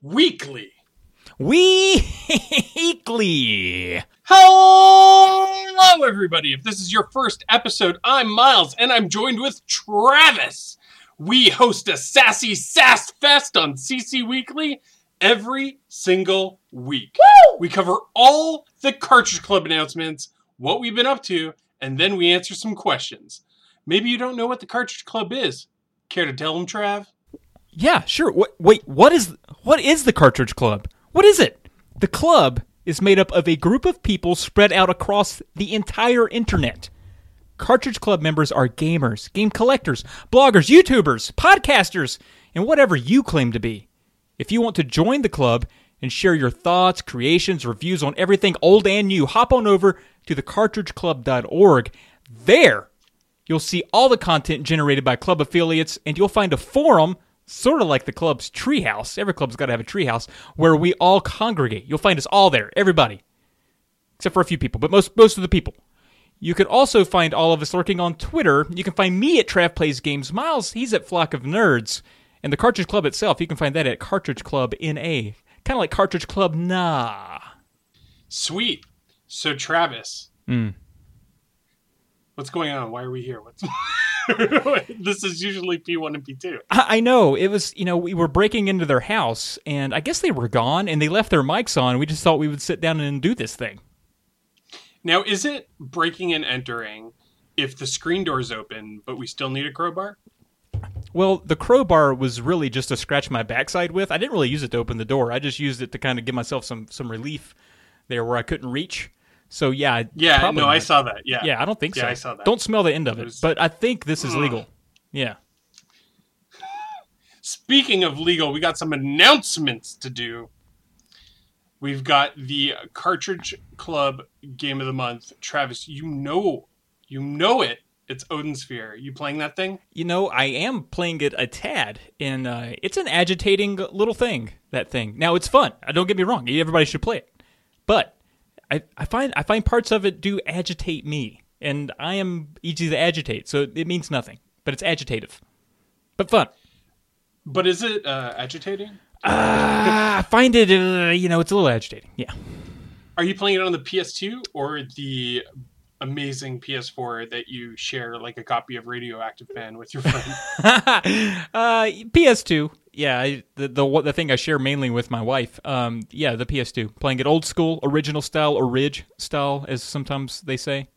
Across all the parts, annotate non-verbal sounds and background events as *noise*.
Weekly. Weekly. Hello, everybody. If this is your first episode, I'm Miles, and I'm joined with Travis. We host a sassy sass fest on CC Weekly every single week. We cover all the Cartridge Club announcements, what we've been up to, and then we answer some questions. Maybe you don't know what the Cartridge Club is. Care to tell them, Trav? Yeah, sure. What, wait, what is what is the Cartridge Club? What is it? The club is made up of a group of people spread out across the entire internet. Cartridge Club members are gamers, game collectors, bloggers, YouTubers, podcasters, and whatever you claim to be. If you want to join the club and share your thoughts, creations, reviews on everything old and new, hop on over to thecartridgeclub.org. There, you'll see all the content generated by club affiliates, and you'll find a forum, sort of like the club's treehouse. Every club's got to have a treehouse where we all congregate. You'll find us all there, everybody, except for a few people, but most most of the people. You can also find all of us lurking on Twitter. You can find me at Trav Plays Games. Miles, he's at Flock of Nerds. And the Cartridge Club itself, you can find that at Cartridge Club NA. Kind of like Cartridge Club Nah. Sweet. So, Travis. Mm. What's going on? Why are we here? What's *laughs* this is usually P1 and P2. I I know. It was, you know, we were breaking into their house, and I guess they were gone, and they left their mics on. We just thought we would sit down and do this thing. Now, is it breaking and entering if the screen door's open, but we still need a crowbar? Well, the crowbar was really just to scratch my backside with. I didn't really use it to open the door. I just used it to kind of give myself some some relief there where I couldn't reach. So yeah, Yeah, no, I saw that. Yeah. Yeah, I don't think Yeah, so. I saw that. Don't smell the end of It it, was- but I think this is legal. Yeah. Speaking of legal, we got some announcements to do. We've got the Cartridge Club Game of the Month. Travis, you know, you know it. It's Odin Sphere. You playing that thing? You know, I am playing it a tad, and uh, it's an agitating little thing. That thing. Now, it's fun. Don't get me wrong. Everybody should play it, but I, I find I find parts of it do agitate me, and I am easy to agitate, so it means nothing. But it's agitative, but fun. But is it uh, agitating? Ah, I find it, uh, you know, it's a little agitating. Yeah. Are you playing it on the PS2 or the amazing PS4 that you share like a copy of Radioactive Man with your friend? *laughs* uh, PS2. Yeah, I, the the the thing I share mainly with my wife. Um, yeah, the PS2. Playing it old school, original style, or ridge style, as sometimes they say.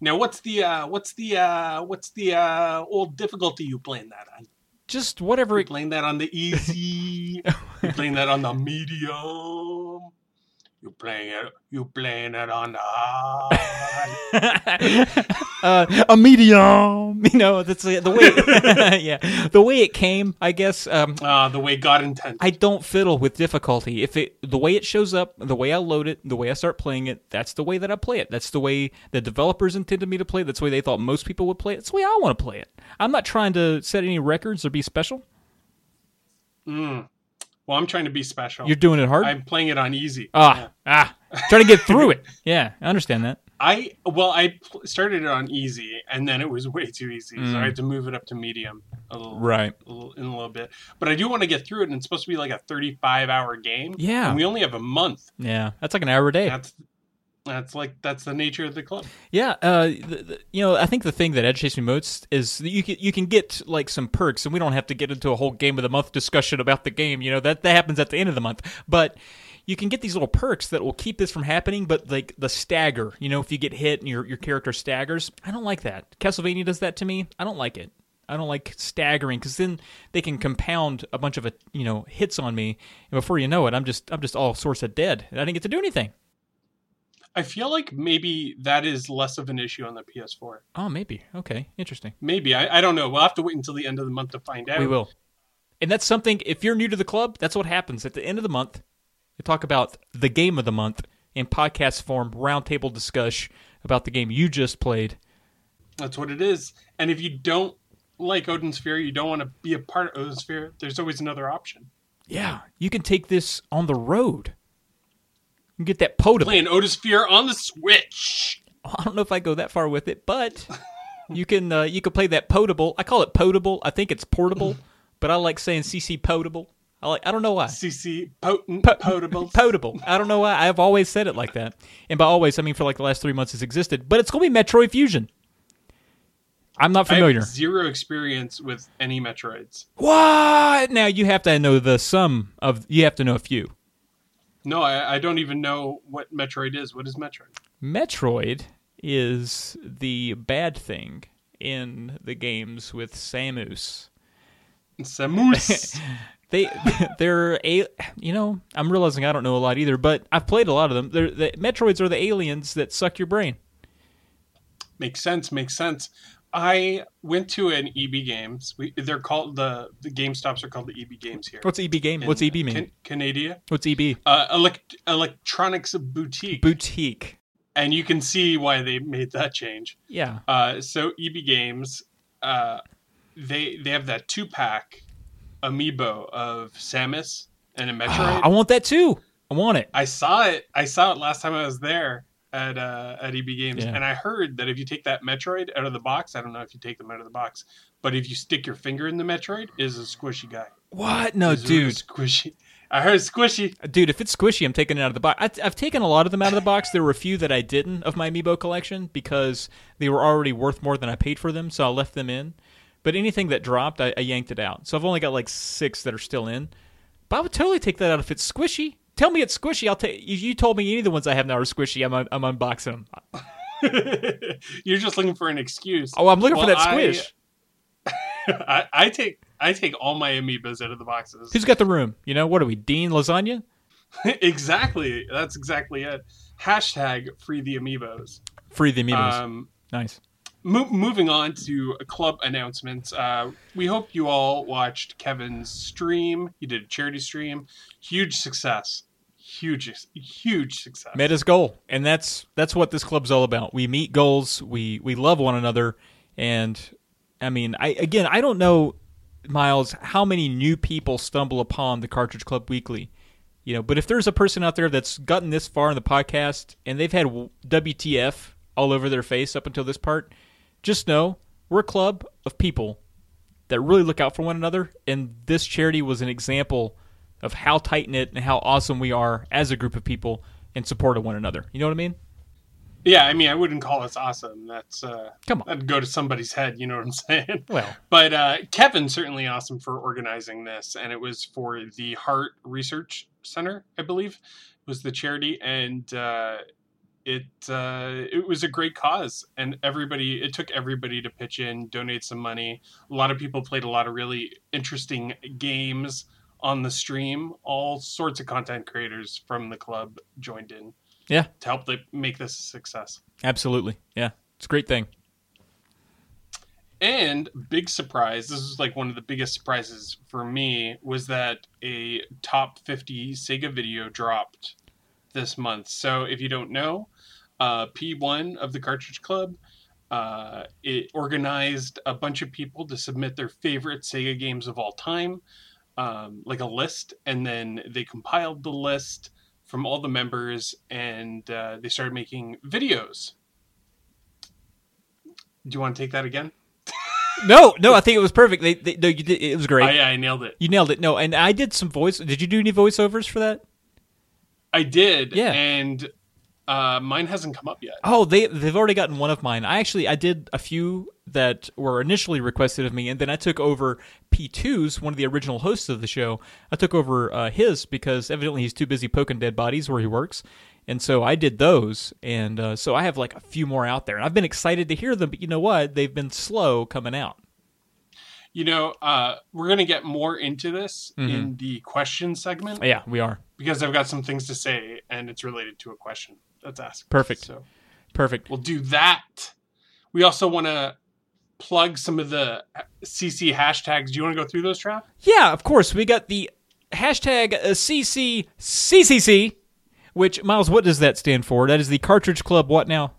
now, what's the uh, what's the uh, what's the uh, old difficulty you playing that on? Just whatever. It, playing that on the easy? *laughs* playing that on the medium? You playing it? You playing it on the *laughs* uh, a medium. *laughs* You know, that's the the way. *laughs* yeah, the way it came. I guess. Um, Ah, the way God intended. I don't fiddle with difficulty. If it the way it shows up, the way I load it, the way I start playing it, that's the way that I play it. That's the way the developers intended me to play. it. That's the way they thought most people would play it. That's the way I want to play it. I'm not trying to set any records or be special. Mm. Well, I'm trying to be special. You're doing it hard. I'm playing it on easy. ah, Yeah. ah, trying to get through it. *laughs* Yeah, I understand that. I well, I pl- started it on easy, and then it was *laughs* way too easy, so Mm. I had to move it up to medium a little, Right. a little, in a little bit. But I do want to get through it, and it's supposed to be like a 35 hour game. Yeah. and we only have a month. Yeah, that's like an hour a day. That's that's like that's the nature of the club. Yeah, uh, the, the, you know, I think the thing that agitates me most is you can you can get like some perks, and we don't have to get into a whole game of the month discussion about the game. You know that that happens at the end of the month, but you can get these little perks that will keep this from happening. But like the stagger, you know, if you get hit and your your character staggers, I don't like that. Castlevania does that to me. I don't like it. I don't like staggering because then they can compound a bunch of uh, you know hits on me, and before you know it, I'm just I'm just all sorts of dead. and I didn't get to do anything. I feel like maybe that is less of an issue on the PS4. Oh, maybe. Okay, interesting. Maybe I, I don't know. We'll have to wait until the end of the month to find out. We will. And that's something, if you're new to the club, that's what happens. At the end of the month, we talk about the game of the month in podcast form, roundtable discussion about the game you just played. That's what it is. And if you don't like Odin Sphere, you don't want to be a part of Odin Sphere, there's always another option. Yeah, you can take this on the road. You get that potable. Playing Odin Sphere on the Switch. I don't know if I go that far with it, but you can uh, you can play that potable. I call it potable. I think it's portable, *clears throat* but I like saying CC potable. I like. I don't know why. CC potent Po- potable. Potable. I don't know why. I've always said it like that, and by always I mean for like the last three months it's existed. But it's going to be Metroid Fusion. I'm not I familiar. have zero experience with any Metroids. What? Now you have to know the sum of. You have to know a few. No, I, I don't even know what Metroid is. What is Metroid? Metroid is the bad thing in the games with Samus. Samus. *laughs* They *laughs* they're a you know I'm realizing I don't know a lot either, but I've played a lot of them. They're, the Metroids are the aliens that suck your brain. makes sense. Makes sense. I went to an EB Games. We, they're called the the Game Stops are called the EB Games here. What's EB game? What's EB mean? Can- Canada. What's EB? Uh, elect- electronics boutique, Boutique. and you can see why they made that change. Yeah. Uh, so EB Games, uh, they they have that two pack amiibo of Samus and a *sighs* Metroid. I want that too. I want it. I saw it. I saw it last time I was there at uh, at EB Games, Yeah. and I heard that if you take that Metroid out of the box, I don't know if you take them out of the box, but if you stick your finger in the Metroid, is a squishy guy. What? No, dude. squishy. I heard squishy. Dude, if it's squishy, I'm taking it out of the box. I, I've taken a lot of them out of the box. There were a few that I didn't of my amiibo collection because they were already worth more than I paid for them, so I left them in. But anything that dropped, I, I yanked it out. So I've only got like six that are still in. But I would totally take that out if it's squishy. Tell me it's squishy. I'll take. You, you told me any of the ones I have now are squishy. I'm I'm unboxing them. *laughs* You're just looking for an excuse. Oh, I'm looking Well, for that squish. *laughs* I, I take I take all my amiibos out of the boxes. Who's got the room? You know what are we? Dean lasagna? *laughs* exactly. That's exactly it. Hashtag free the amiibos. Free the amiibos. Um, nice. Mo- moving on to club announcements. Uh, we hope you all watched Kevin's stream. He did a charity stream. Huge success. Huge, huge success. Met his goal, and that's that's what this club's all about. We meet goals. We we love one another, and I mean, I again, I don't know, Miles, how many new people stumble upon the Cartridge Club weekly. You know, but if there's a person out there that's gotten this far in the podcast and they've had WTF all over their face up until this part, just know we're a club of people that really look out for one another, and this charity was an example of how tight knit and how awesome we are as a group of people in support of one another. You know what I mean? Yeah, I mean, I wouldn't call us awesome. That's uh, Come on. that'd go to somebody's head. You know what I'm *laughs* saying? Well, But uh, Kevin's certainly awesome for organizing this, and it was for the Heart Research Center, I believe, was the charity, and uh, it uh, it was a great cause, and everybody it took everybody to pitch in, donate some money. A lot of people played a lot of really interesting games on the stream. All sorts of content creators from the club joined in yeah, to help the, make this a success. absolutely. Yeah, it's a great thing. And big surprise, this was like one of the biggest surprises for me, was that a top 50 Sega video dropped this month. So if you don't know, uh, P1 of the Cartridge Club, uh, it organized a bunch of people to submit their favorite Sega games of all time, um, like a list, and then they compiled the list from all the members and uh, they started making videos. Do you want to take that again? *laughs* No, no, I think it was perfect. They, they, no, you did, it was great. I, I nailed it. you nailed it. No, and I did some voice. Did you do any voiceovers for that? I did. Yeah. And uh, mine hasn't come up yet. Oh, they they've already gotten one of mine. I actually I did a few that were initially requested of me, and then I took over P2's one of the original hosts of the show. I took over uh, his because evidently he's too busy poking dead bodies where he works, and so I did those, and uh, so I have like a few more out there. And I've been excited to hear them, but you know what? They've been slow coming out. You know, uh, we're going to get more into this Mm-hmm. in the question segment Yeah, we are because I've got some things to say and it's related to a question that's asked. Perfect. So perfect. we'll do that. We also want to plug some of the CC hashtags. Do you want to go through those, Trav? Yeah, of course. We got the hashtag uh, CCCCC, which, Miles, what does that stand for? That is the Cartridge Club, what now?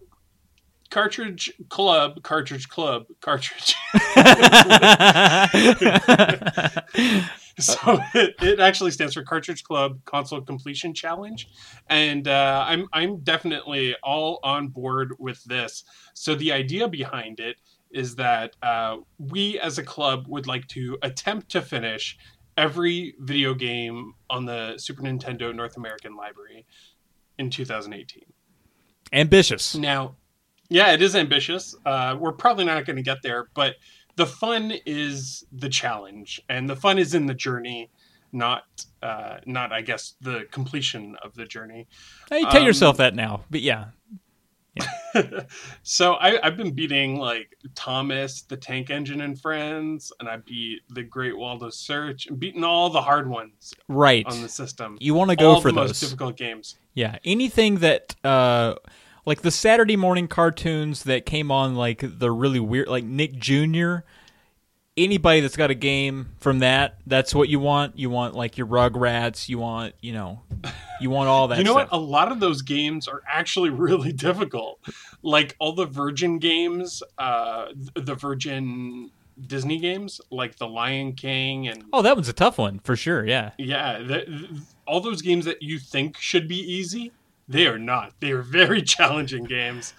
Cartridge Club, Cartridge Club, Cartridge. *laughs* *laughs* *laughs* so it, it actually stands for Cartridge Club Console Completion Challenge, and uh, I'm I'm definitely all on board with this. So the idea behind it is that uh, we as a club would like to attempt to finish every video game on the Super Nintendo North American library in 2018. Ambitious. Now, yeah, it is ambitious. Uh, we're probably not going to get there, but the fun is the challenge, and the fun is in the journey, not uh, not I guess the completion of the journey. Hey, tell Um, yourself that now, but yeah, *laughs* so I, I've been beating like Thomas, the Tank Engine, and Friends, and I beat the Great Waldo Search, and beating all the hard ones right. on the system. You want to go all for the those. most difficult games. Yeah, anything that uh like the Saturday morning cartoons that came on like the really weird like Nick Jr. Anybody that's got a game from that, that's what you want. You want like your Rugrats, you want, you know, you want all that you know stuff. what? A lot of those games are actually *laughs* really difficult. Like all the Virgin games, uh, the Virgin Disney games, like The Lion King, and Oh, that one's a tough one for sure. Yeah. yeah, the, th- all those games that you think should be easy, they are not. They are very *laughs* challenging games.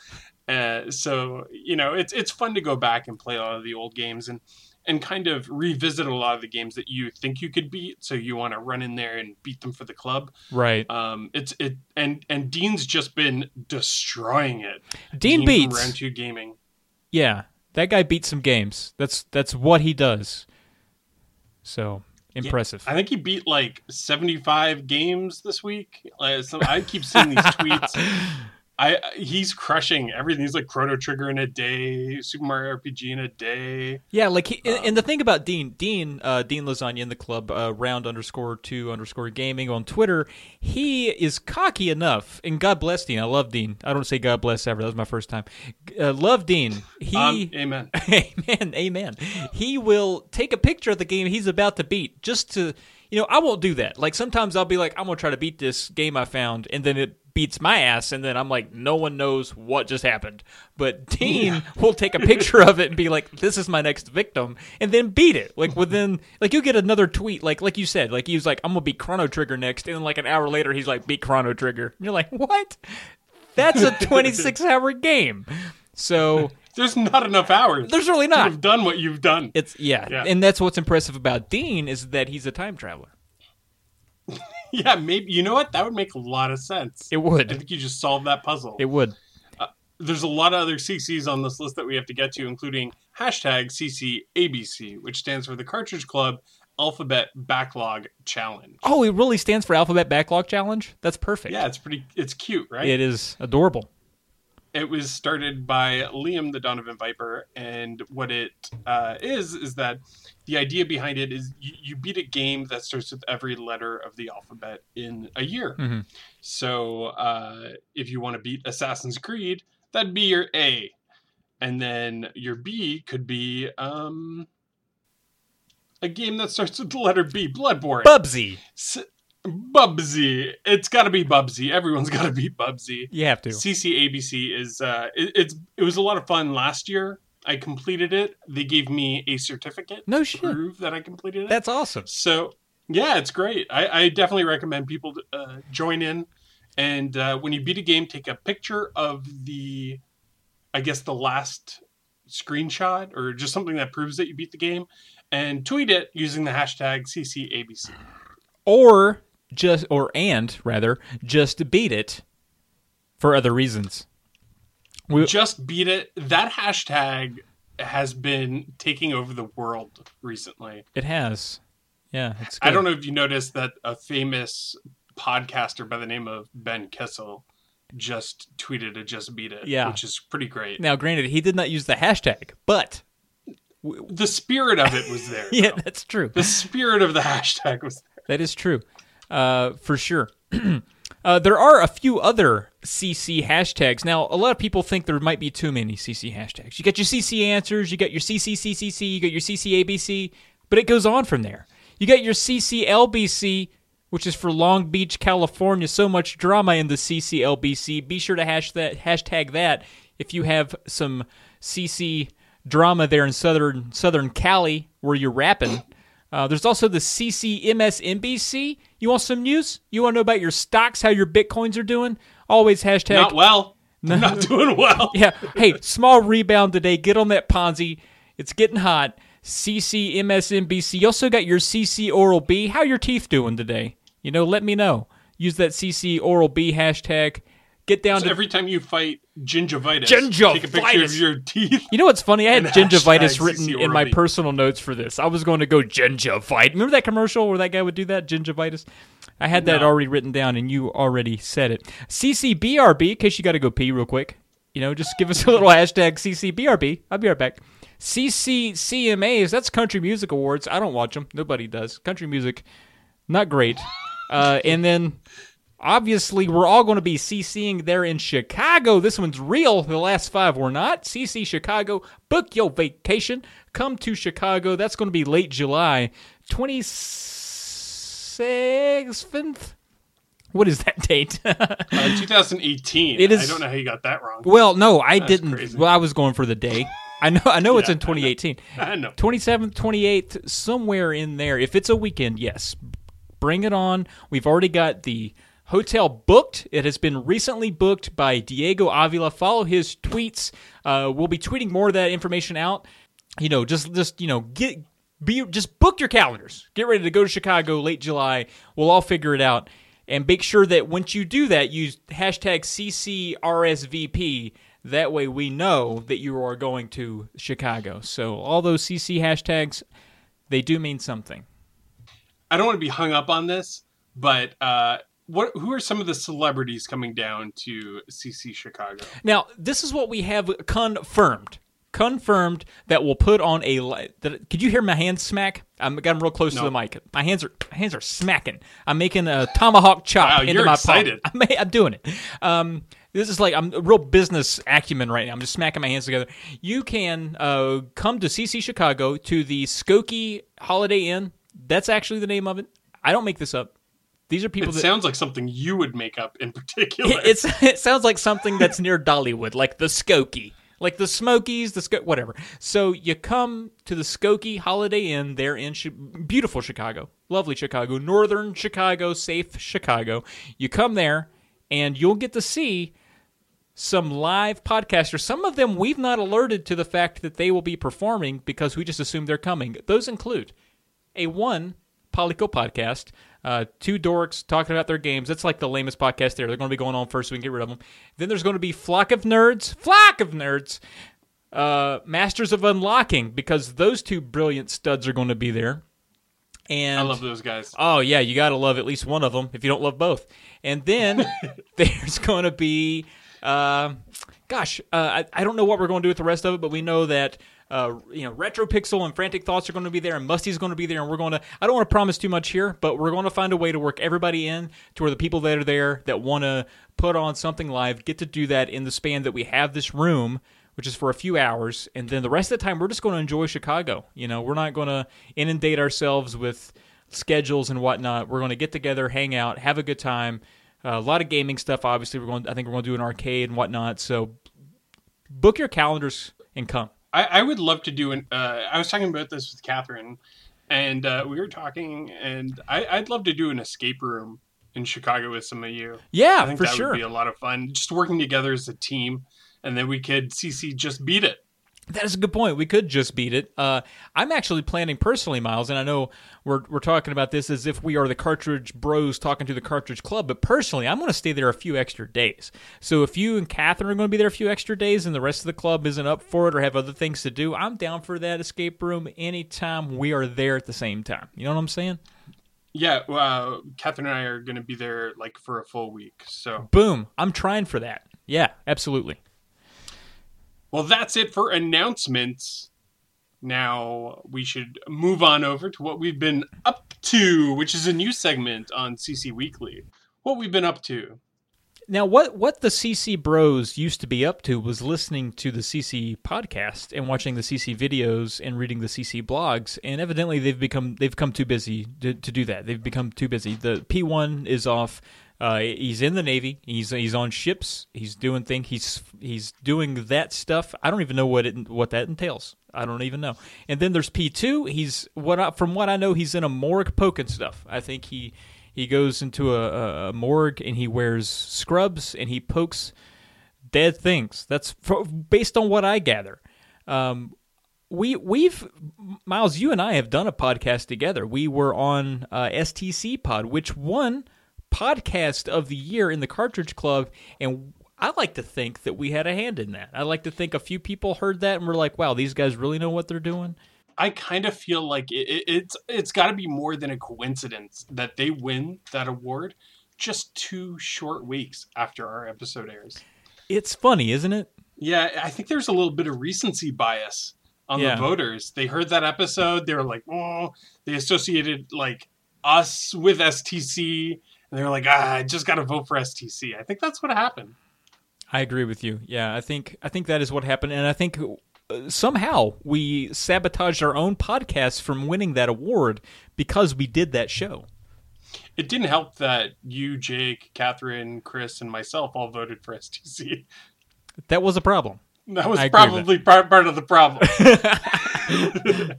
Uh, so you know, it's it's fun to go back and play a lot of the old games and and kind of revisit a lot of the games that you think you could beat. So you want to run in there and beat them for the club. Right. Um, it's it and and Dean's just been destroying it. Dean from beats. Round Two Gaming. Yeah. That guy beats some games. That's that's what he does. So, impressive. I think he beat like seventy-five games this week. Like, so I keep seeing these *laughs* tweets. I he's crushing everything. He's like Chrono Trigger in a day, Super Mario RPG in a day. Yeah, like he, Um, and, the thing about Dean, Dean, uh, Dean Lasagna in the club, uh, round underscore two underscore gaming on Twitter, he is cocky enough, and God bless Dean. I love Dean. I don't say God bless ever. That was my first time. Uh, love Dean. He, Um, amen. *laughs* amen, amen. He will take a picture of the game he's about to beat just to, you know, I won't do that. Like sometimes I'll be like, I'm gonna try to beat this game I found, and then it beats my ass, and then I'm like, no one knows what just happened. But Dean will take a picture of it and be like, this is my next victim, and then beat it. Like within, like you get another tweet, like like you said, like he was like, I'm gonna be Chrono Trigger next, and then like an hour later, he's like, beat Chrono Trigger. And you're like, what? That's a *laughs* 26 hour game. So *laughs* There's not enough hours. there's really to not. have done what you've done. It's yeah. Yeah. and that's what's impressive about Dean is that he's a time traveler. *laughs* *laughs* yeah, maybe you know what? That would make a lot of sense. It would. I think you just solved that puzzle. It would. Uh, there's a lot of other CCs on this list that we have to get to, including hashtag CCABC, which stands for the Cartridge Club Alphabet Backlog Challenge. Oh, it really stands for Alphabet Backlog Challenge. That's perfect. Yeah, it's pretty. It's cute, right? It is adorable. It was started by Liam the Donovan Viper, and what it uh, is is that the idea behind it is you, you beat a game that starts with every letter of the alphabet in a year. Mhm. So uh, if you want to beat Assassin's Creed, that'd be your A, and then your B could be um, a game that starts with the letter B, Bloodborne. Bubsy. S- Bubsy. It's got to be Bubsy. Everyone's *laughs* got to beat Bubsy. You have to. CCABC is uh, it, it's it was a lot of fun last year. I completed it. They gave me a certificate No to shit. prove that I completed it. That's awesome. so yeah, it's great. I, I definitely recommend people to, uh, join in. And uh, when you beat a game, take a picture of the, I guess the last screenshot or just something that proves that you beat the game, and tweet it using the hashtag CCABC. Or just or and rather just beat it for other reasons. We, just beat it. That hashtag has been taking over the world recently. it has. Yeah, it's I don't know if you noticed that a famous podcaster by the name of Ben Kissel just tweeted a just beat it, Yeah. which is pretty great. Now, granted, he did not use the hashtag, but The spirit of it was there. *laughs* yeah, though. that's true. The spirit of the hashtag was there. That is true, uh, for sure. uh, there are a few other CC hashtags. Now, a lot of people think there might be too many CC hashtags. You got your CC answers, you got your CCCCC, you got your CCABC, but it goes on from there. You got your CCLBC, which is for Long Beach, California. So much drama in the CCLBC. Be sure to hash that hashtag that if you have some CC drama there in southern Southern Cali where you're rapping. Uh, there's also the CCMSNBC. You want some news? You want to know about your stocks, how your bitcoins are doing? Always hashtag. Not well. *laughs* Not doing well. *laughs* yeah. Hey, small rebound today. Get on that Ponzi. It's getting hot. CC MSNBC. You also got your CC Oral B. How your teeth doing today? You know, let me know. Use that CC Oral B hashtag. Get down So to every time you fight gingivitis, Gingivitis. take a picture of your teeth. You know what's funny? I had *laughs* gingivitis written in my personal notes for this. I was going to go gingivite. Remember that commercial where that guy would do that? Gingivitis? I had that No. already written down, and you already said it. CCBRB, in case you got to go pee real quick. You know, just give us a little hashtag CCBRB. I'll be right back. CCCMAs, that's Country Music Awards. I don't watch them. Nobody does. Country music, not great. Uh, and then Obviously, we're all going to be CCing there in Chicago. This one's real. The last five were not. CC Chicago. Book your vacation. Come to Chicago. That's going to be late July 26th. What is that *laughs* date? Uh, 2018. It is- I don't know how you got that wrong. well, no, I didn't. crazy. Well, I was going for the day. I know. I know it's in 2018. I know. 27th, *laughs* 28th, somewhere in there. If it's a weekend, yes, bring it on. We've already got the hotel booked. It has been recently booked by Diego Avila. Follow his tweets. Uh, we'll be tweeting more of that information out. You know, just just you know, get be just book your calendars. Get ready to go to Chicago late July. We'll all figure it out. And make sure that once you do that, use hashtag CCRSVP. That way we know that you are going to Chicago. So all those CC hashtags, they do mean something. I don't want to be hung up on this, but uh, what? Who are some of the celebrities coming down to CC Chicago? Now, this is what we have confirmed. Confirmed that we'll put on a. That, could you hear my hands smack? I'm got them real close to the mic. My hands are my hands are smacking. I'm making a tomahawk chop Wow, into you're my excited. *laughs* I'm, I'm doing it. Um, this is like I'm a real business acumen right now. I'm just smacking my hands together. You can uh, come to CC Chicago to the Skokie Holiday Inn. That's actually the name of it. I don't make this up. These are people It that sounds like something you would make up in *laughs* particular. it, it's *laughs* it sounds like something that's near Dollywood, like the Skokie, like the Smokies, the Sko- whatever. So you come to the Skokie Holiday Inn there in beautiful Chicago, lovely Chicago, northern Chicago, safe Chicago. You come there, and you'll get to see some live podcasters. Some of them we've not alerted to the fact that they will be performing because we just assume they're coming. Those include a one Polykill podcast, uh, two dorks talking about their games. That's like the lamest podcast there. They're going to be going on first, so we can get rid of them. Then there's going to be Flock of Nerds, Flock of Nerds, uh, Masters of Unlocking, because those two brilliant studs are going to be there. And I love those guys. Oh yeah, you got to love at least one of them if you don't love both. And then *laughs* there's going to be, uh, gosh, uh, I, I don't know what we're going to do with the rest of it, but we know that. Uh, you know, Retro Pixel and Frantic Thoughts are going to be there, and Musty's going to be there, and we're going to. I don't want to promise too much here, but we're going to find a way to work everybody in to where the people that are there that want to put on something live get to do that in the span that we have this room, which is for a few hours, and then the rest of the time we're just going to enjoy Chicago. You know, we're not going to inundate ourselves with schedules and whatnot. We're going to get together, hang out, have a good time. Uh, a lot of gaming stuff. Obviously, we're going. I think we're going to do an arcade and whatnot. So, book your calendars and come. I, I would love to do an. Uh, I was talking about this with Catherine, and uh, we were talking, and I, I'd love to do an escape room in Chicago with some of you. Yeah, I think for that sure. would be a lot of fun, just working together as a team, and then we could CC just beat it. That is a good point. We could just beat it. Uh, I'm actually planning personally, Miles, and I know we're we're talking about this as if we are the cartridge bros talking to the cartridge club. But personally, I'm going to stay there a few extra days. So if you and Catherine are going to be there a few extra days, and the rest of the club isn't up for it or have other things to do, I'm down for that escape room anytime we are there at the same time. You know what I'm saying? Yeah, uh, Catherine and I are going to be there like for a full week. So, Boom! I'm trying for that. Yeah, absolutely. Well, that's it for announcements. Now we should move on over to what we've been up to, which is a new segment on CC Weekly. What we've been up to. Now, what what the CC Bros used to be up to was listening to the CC podcast and watching the CC videos and reading the CC blogs, and evidently they've become they've come too busy to, to do that. They've become too busy. The P one is off. Uh, he's in the Navy. He's he's on ships. He's doing thing. He's he's doing that stuff. I don't even know what it what that entails. I don't even know. And then there's P two. He's what I, from what I know, he's in a morgue poking stuff. I think he he goes into a, a, morgue and he wears scrubs and he pokes dead things. That's fro- based on what I gather. Um, we we've Miles, you and I have done a podcast together. We were on uh, STC Pod, which won podcast of the year in the Cartridge Club, and I like to think that we had a hand in that. I like to think a few people heard that and were like, "Wow, these guys really know what they're doing." I kind of feel like it, it, it's it's got to be more than a coincidence that they win that award just two short weeks after our episode airs. It's funny, isn't it? Yeah, I think there's a little bit of recency bias on Yeah. the voters. They heard that episode, they were like, "Oh," they associated like us with STC, and they were like, "Ah, I just got to vote for STC." I think that's what happened. I agree with you. Yeah, I think I think that is what happened, and I think somehow we sabotaged our own podcast from winning that award because we did that show. It didn't help that you, Jake, Catherine, Chris, and myself all voted for STC. That was a problem. That was I probably part, part of the problem. *laughs*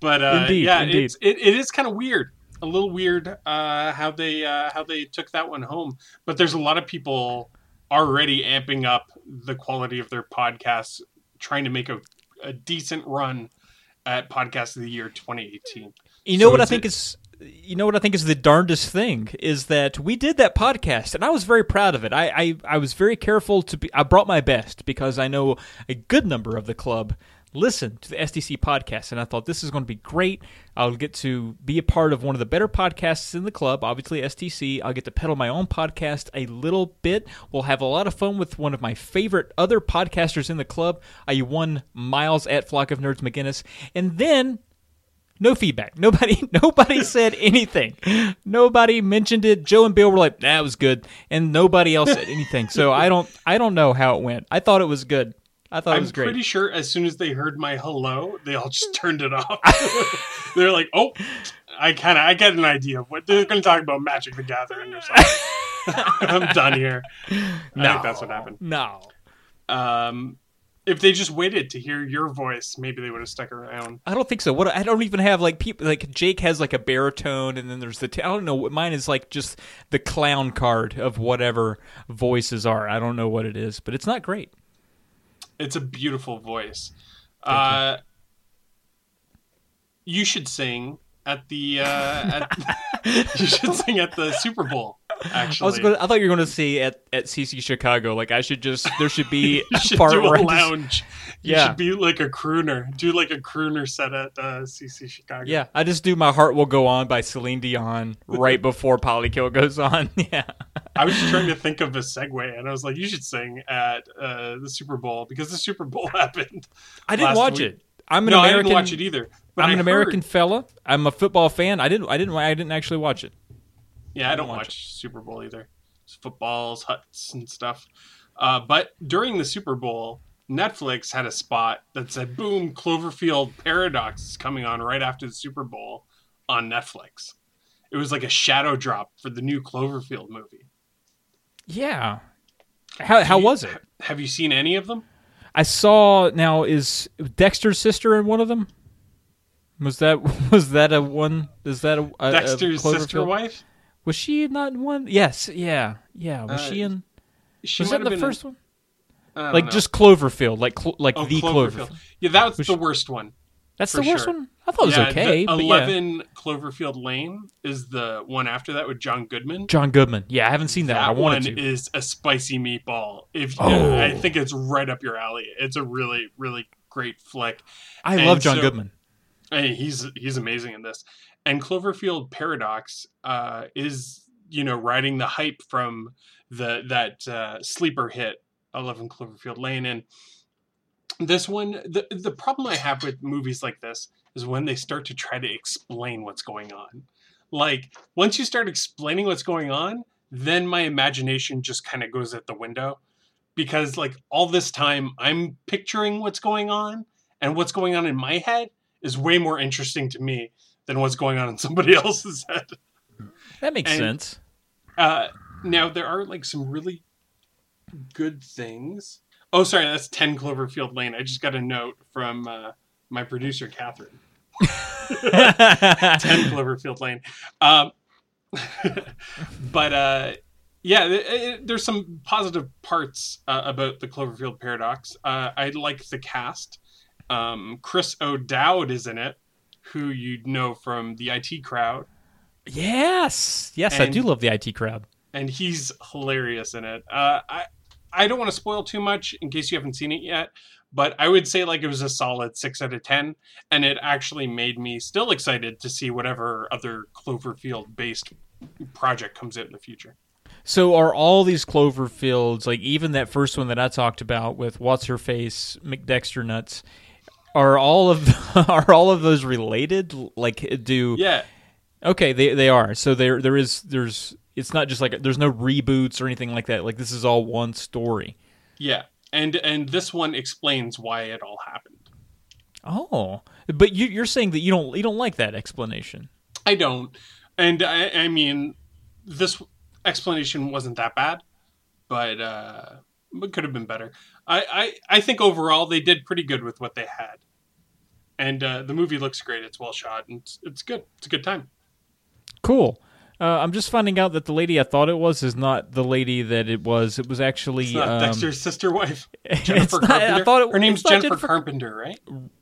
but uh, Indeed, yeah, indeed. It's, it, it is kind of weird, a little weird uh, how they uh, how they took that one home. But there's a lot of people already amping up the quality of their podcasts, trying to make a, a decent run at Podcast of the Year 2018. You know So what I think it- is you know what I think is the darndest thing is that we did that podcast and I was very proud of it. I, I, I was very careful to be I brought my best because I know a good number of the club listen to the STC podcast and I thought this is going to be great. I'll get to be a part of one of the better podcasts in the club, obviously STC. I'll get to pedal my own podcast a little bit. We'll have a lot of fun with one of my favorite other podcasters in the club. I won Miles at Flock of Nerds McGinnis. And then no feedback. *laughs* Nobody nobody said anything. Nobody mentioned it. Joe and Bill were like, "That was good," and nobody else said anything. So I don't I don't know how it went. I thought it was good. I thought it I'm was great. pretty sure as soon as they heard my hello, they all just *laughs* turned it off. *laughs* They're like, "Oh, I kind of I get an idea of what they're going to talk about Magic the Gathering or something." *laughs* I'm done here. I think that's what happened. No. Um, if they just waited to hear your voice, maybe they would have stuck around. I don't think so. What I don't even have like people like Jake has like a baritone, and then there's the t- I don't know. what Mine is like just the clown card of whatever voices are. I don't know what it is, but it's not great. It's a beautiful voice. uh, you should sing at the. Uh, at, *laughs* you should sing at the Super Bowl. Actually, I was going. I thought you were going to say at at CC Chicago. Like I should just there should be *laughs* You a should part do a I just- lounge. You Yeah. should be like a crooner. Do like a crooner set at uh, CC Chicago. Yeah, I just do "My Heart Will Go On" by Celine Dion right before Polykill goes on. *laughs* Yeah, I was just trying to think of a segue, and I was like, you should sing at uh, the Super Bowl because the Super Bowl happened. I didn't watch week. it. I'm an no, American. I didn't watch it either. But I'm I an American heard- fella. I'm a football fan. I didn't. I didn't. I didn't actually watch it. yeah, I don't watch watch Super Bowl either. It's footballs, huts, and stuff. Uh, but during the Super Bowl, Netflix had a spot that said, "Boom, Cloverfield Paradox is coming on right after the Super Bowl on Netflix." It was like a shadow drop for the new Cloverfield movie. Yeah. How how You- was it? Have you seen any of them? I saw. Now is Dexter's sister in one of them? Was that *laughs* was that a one? Is that a, a a Dexter's sister wife. Was she not in one? Yes. Yeah. Yeah. Was Uh, she in? She Was that the first one? Like know. just Cloverfield, like cl- like Oh, the Cloverfield. Cloverfield. Yeah, that was Was the she- worst one. That's the worst sure. one. I thought it was yeah, okay, but yeah. Eleven Cloverfield Lane is the one after that with John Goodman. John Goodman. Yeah, I haven't seen that. that I wanted one to. is a spicy meatball. If Oh. I think it's right up your alley. It's a really, really great flick. I and love John so- Goodman. He's he's amazing in this. And Cloverfield Paradox uh, is you know riding the hype from the that uh, sleeper hit Eleven Cloverfield Lane. And this one, the the problem I have with movies like this is when they start to try to explain what's going on. Like once you start explaining what's going on, then my imagination just kind of goes out the window because like all this time I'm picturing what's going on and what's going on in my head is way more interesting to me than what's going on in *laughs* somebody else's head. That makes and- sense. Uh, now there are like some really good things. Oh, sorry, that's Ten Cloverfield Lane. I just got a note from uh, my producer Catherine. Ten *laughs* Cloverfield Lane. Um, *laughs* but uh, yeah, th- it- there's some positive parts uh, about the Cloverfield paradox. Uh, I like the cast, Um, Chris O'Dowd is in it, who you know from the IT crowd, Yes, yes, I do love the IT crowd. and he's hilarious in it. Uh, I I don't want to spoil too much in case you haven't seen it yet, but I would say like it was a solid six out of ten, and it actually made me still excited to see whatever other Cloverfield based project comes out in the future. So are all these Cloverfields, like even that first one that I talked about with what's her face, McDexter nuts, are all of *laughs* are all of those related? Like do Yeah, Okay, they they are. So there there is there's it's not just like there's no reboots or anything like that. Like this is all one story. yeah, and and this one explains why it all happened. Oh, but you, you're saying that you don't you don't like that explanation. I don't, and I, I mean, this explanation wasn't that bad, but uh, it could have been better. I, I I think overall they did pretty good with what they had, and uh, the movie looks great. It's well shot, and it's, it's good. It's a good time. Cool. Uh, I'm just finding out that the lady I thought it was is not the lady that it was. It was actually It's not um, Dexter's sister wife, *laughs* Jennifer not- Carpenter. I thought it, Her name's not Jennifer, Carpenter, right?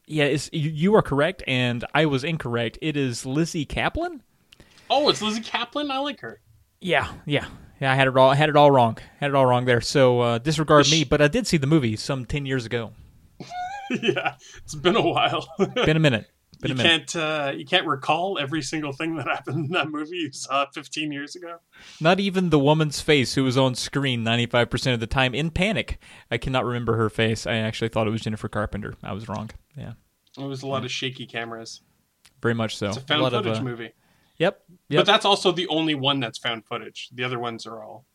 Yeah, you, are correct, and I was incorrect. It is Lizzy Caplan. Oh, it's Lizzy Caplan. I like her. Yeah, yeah, yeah. I had it all. I had it all wrong. Had it all wrong there. So uh, disregard me. But I did see the movie some ten years ago. *laughs* yeah, it's been a while. *laughs* Been a minute. Been you a minute. can't uh, you can't recall every single thing that happened in that movie you saw 15 years ago. Not even the woman's face who was on screen 95% of the time in panic. I cannot remember her face. I actually thought it was Jennifer Carpenter. I was wrong. Yeah, It was a lot of shaky cameras. very much so. It's a found lot footage of, uh, movie. Yep. yep. But that's also the only one that's found footage. The other ones are all,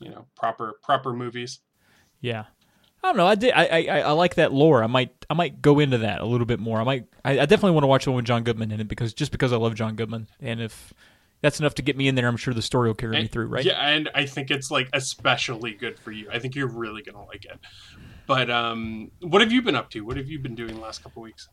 you know, proper proper movies. Yeah. I don't know. I did. I, I I like that lore. I might I might go into that a little bit more. I might. I, I definitely want to watch the one with John Goodman in it because just because I love John Goodman, and if that's enough to get me in there, I'm sure the story will carry me And- through. Right. Yeah, and I think it's like especially good for you. I think you're really gonna like it. But um, what have you been up to? What have you been doing the last couple weeks?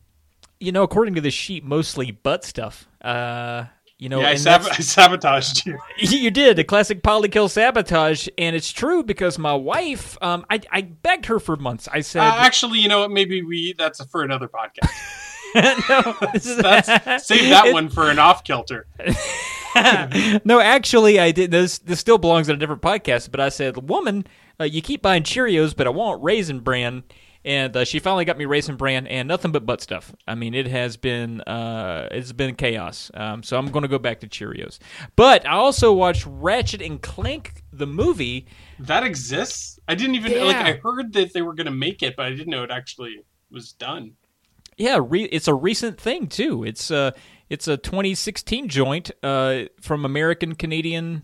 You know, according to the sheet, mostly butt stuff. Uh, you know, yeah, I, sab- *laughs* I sabotaged you. *laughs* You did a classic polykill sabotage, and it's true because my wife, um, I, I begged her for months. I said, Uh, actually, you know what? Maybe we that's for another podcast. *laughs* no, this is That's save that It- one for an off kilter. no, actually, I did. This this still belongs in a different podcast. But I said, "Woman, uh, you keep buying Cheerios, but I want Raisin Bran." And uh, she finally got me Raisin Bran and nothing but butt stuff. I mean, it has been uh, it's been chaos. Um, so I'm going to go back to Cheerios. But I also watched Ratchet and Clank the movie. That exists. I didn't even like. I heard that they were gonna make it, but I didn't know it actually was done. Yeah, re- it's a recent thing too. It's uh it's a 2016 joint uh, from American Canadian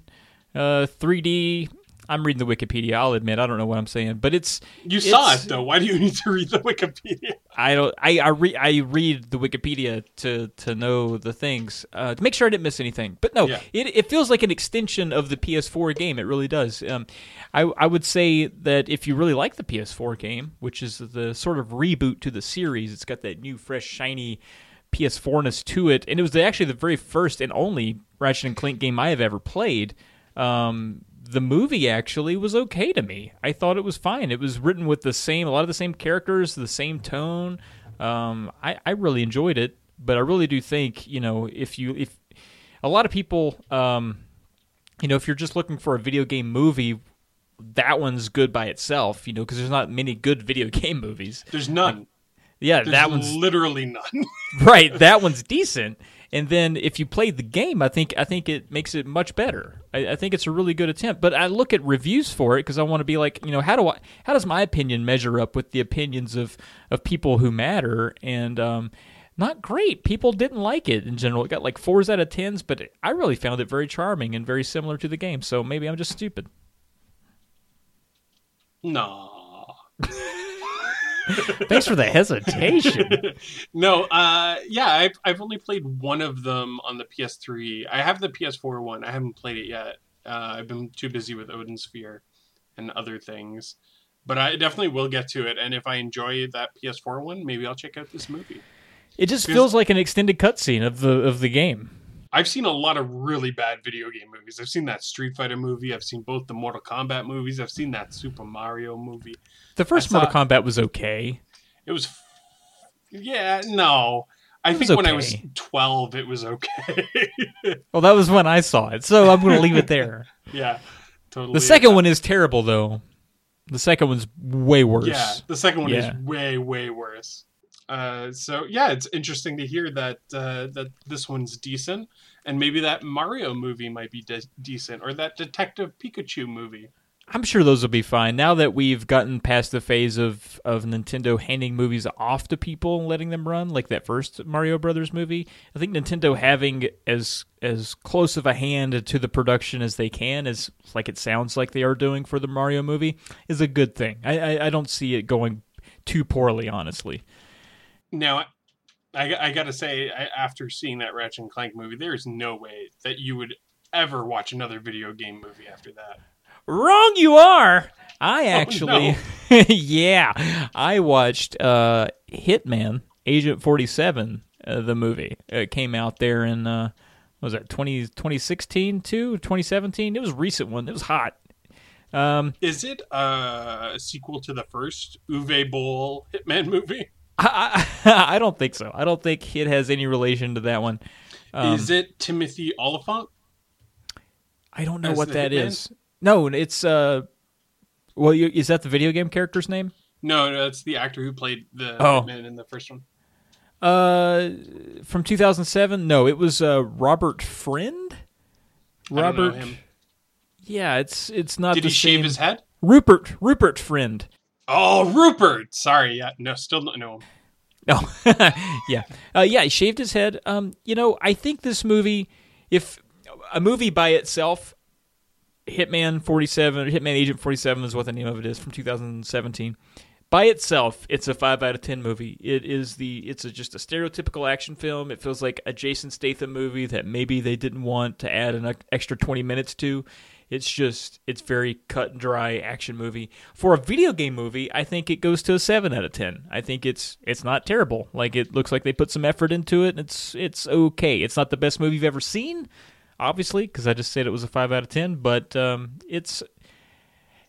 uh, 3D. I'm reading the Wikipedia. I'll admit I don't know what I'm saying, but it's You saw it though. Why do you need to read the Wikipedia? I don't I I, re- I read the Wikipedia to to know the things uh, to make sure I didn't miss anything. But no, Yeah. it it feels like an extension of the PS4 game. It really does. Um, I I would say that if you really like the PS4 game, which is the sort of reboot to the series, it's got that new fresh shiny PS4ness to it, and it was actually the very first and only Ratchet and Clank game I have ever played. Um, the movie actually was okay to me. I thought it was fine. It was written with the same, a lot of the same characters, the same tone. Um, I, I really enjoyed it, but I really do think you know if you if a lot of people, um, you know, if you're just looking for a video game movie, that one's good by itself. You know, because there's not many good video *laughs* game movies. There's none. Yeah, There's that one's literally none. *laughs* right that one's decent and then if you play the game i think i think it makes it much better. I, I think it's a really good attempt. But i look at reviews for it because i want to be like you know how do i how does my opinion measure up with the opinions of of people who matter? And um not great. People didn't like it in general. It got like fours out of tens but i really found it very charming and very similar to the game. So maybe i'm just stupid. No. *laughs* thanks for the hesitation *laughs* no, uh, yeah, I've, I've only played one of them on the PS3. I have the PS4 one. I haven't played it yet. Uh, I've been too busy with Odin Sphere and other things. But I definitely will get to it. And if I enjoy that PS4 one, maybe I'll check out this movie. it just feels like an extended cutscene of the of the game I've seen a lot of really bad video game movies. I've seen that Street Fighter movie. I've seen both the Mortal Kombat movies. I've seen that Super Mario movie. the first I mortal kombat was okay It was Yeah, no. I think when I was 12, it was okay. *laughs* Well, that was when I saw it, so I'm going to leave it there. *laughs* yeah, totally. The second one is terrible, though. The second one's way worse. Yeah, the second one Yeah. is way, way worse. Uh, so yeah, it's interesting to hear that uh, that this one's decent, and maybe that Mario movie might be de- decent, or that Detective Pikachu movie. I'm sure those will be fine. Now that we've gotten past the phase of, of Nintendo handing movies off to people and letting them run, like that first Mario Brothers movie, I think Nintendo having as as close of a hand to the production as they can, as like it sounds like they are doing for the Mario movie, is a good thing. I I, I don't see it going too poorly, honestly. Now, I, I got to say, I, after seeing that Ratchet and Clank movie, there is no way that you would ever watch another video game movie after that. Wrong you are. I actually, no. *laughs* yeah, I watched uh, Hitman Agent 47, uh, the movie. It came out there in, uh, what was that, 20, 2016 too? 2017? It was a recent one. It was hot. Um, Is it uh, a sequel to the first Uwe Boll Hitman *laughs* movie? I, I, *laughs* I don't think so. I don't think it has any relation to that one. Um, is it Timothy Olyphant? I don't know as what that Hitman? is. No, it's, uh, well, you, is that the video game character's name? No, no, that's the actor who played the Oh. Hitman in the first one. Uh, from 2007. No, it was uh Robert Friend. I don't know Robert. him. Yeah, it's it's not. Did the he shave his head? Rupert Rupert Friend. Oh, Rupert. Sorry, yeah, no, still don't know him. No, *laughs* yeah, uh, yeah. He shaved his head. Um, you know, I think this movie, if a movie by itself, Hitman Forty Seven, Hitman Agent Forty Seven is what the name of it is from 2017. By itself, it's a five out of ten movie. It is the it's a, just a stereotypical action film. It feels like a Jason Statham movie that maybe they didn't want to add an extra twenty minutes to. It's just it's very cut and dry action movie. For a video game movie, I think it goes to a seven out of ten. I think it's it's not terrible. Like it looks like they put some effort into it. And it's it's okay. It's not the best movie you've ever seen, obviously, because I just said it was a five out of ten. But um, it's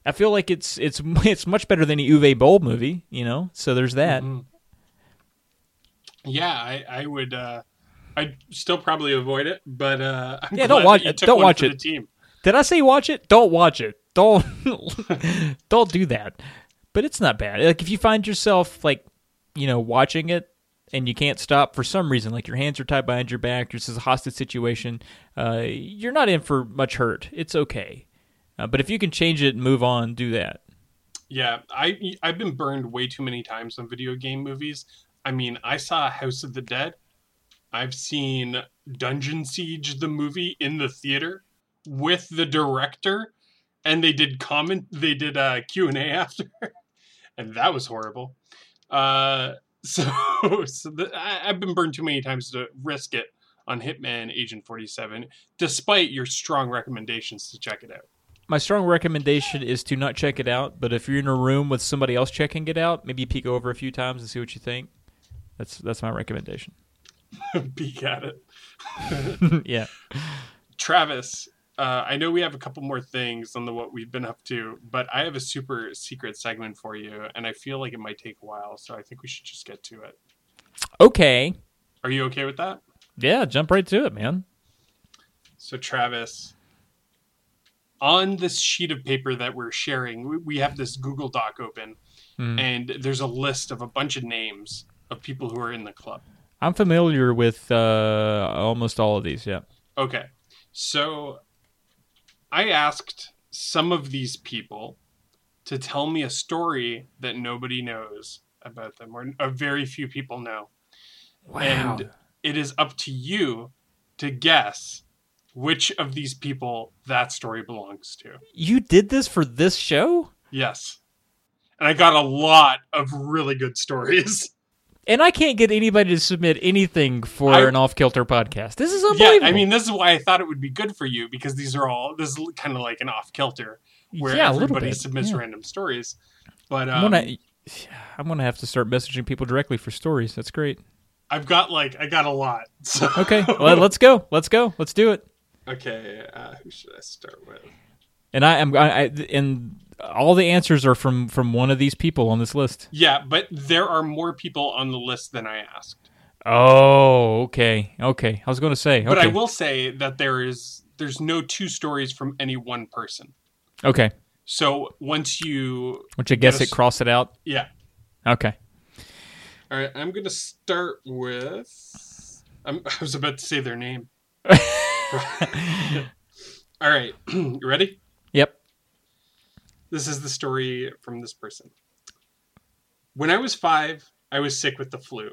I feel like it's it's *laughs* it's much better than the Uwe Boll movie. You know, so there's that. Mhm. Yeah, I, I would. Uh, I'd still probably avoid it, but uh, *laughs* I'm Yeah, don't watch it. Don't watch it. The team. Did I say watch it? Don't watch it. Don't *laughs* don't do that. But it's not bad. Like if you find yourself like, you know, watching it and you can't stop for some reason, like your hands are tied behind your back, this is a hostage situation, uh, you're not in for much hurt. It's okay. Uh, but if you can change it and move on, do that. Yeah, I I've been burned way too many times on video game movies. I mean, I saw House of the Dead. I've seen Dungeon Siege the movie in the theater with the director and they did comment they did a Q&A *laughs* after and that was horrible. Uh *laughs* so so the, I, I've been burned too many times to risk it on Hitman Agent 47 despite your strong recommendations to check it out. My strong recommendation is to not check it out, but if you're in a room with somebody else checking it out, maybe peek over a few times and see what you think. That's that's my recommendation. *laughs* Peek at it. yeah. Travis, uh, I know we have a couple more things on the what we've been up to, but I have a super secret segment for you, and I feel like it might take a while, so I think we should just get to it. Okay. Are you okay with that? Yeah, jump right to it, man. So, Travis, on this sheet of paper that we're sharing, we, have this Google Doc open, Hmm. and there's a list of a bunch of names of people who are in the club. I'm familiar with uh, almost all of these. Yeah. Okay. So I asked some of these people to tell me a story that nobody knows about them or a very few people know. Wow. And it is up to you to guess which of these people that story belongs to. you did this for this show, Yes. And I got a lot of really good stories. *laughs* and I can't get anybody to submit anything for I- an off kilter podcast. This is unbelievable. yeah. I mean, this is why I thought it would be good for you because these are all, this is kind of like an off kilter where yeah, everybody submits Yeah. random stories. But I'm um, gonna, I'm gonna have to start messaging people directly for stories. That's great. I've got like I got a lot. *laughs* So Okay, well, let's go. Let's go. Let's do it. okay, uh, who should I start with? And I am I, I and all the answers are from from one of these people on this list. Yeah, but there are more people on the list than I asked. Oh, okay, okay. I was going to say, But I will say that there is there's no two stories from any one person. okay. So once you Which I guess Get it crossed it out. yeah. Okay. All right, I'm going to start with I'm, *laughs* I was about to say their name. *laughs* *laughs* All right, *clears throat* you ready? This is the story from this person. When I was five, I was sick with the flu.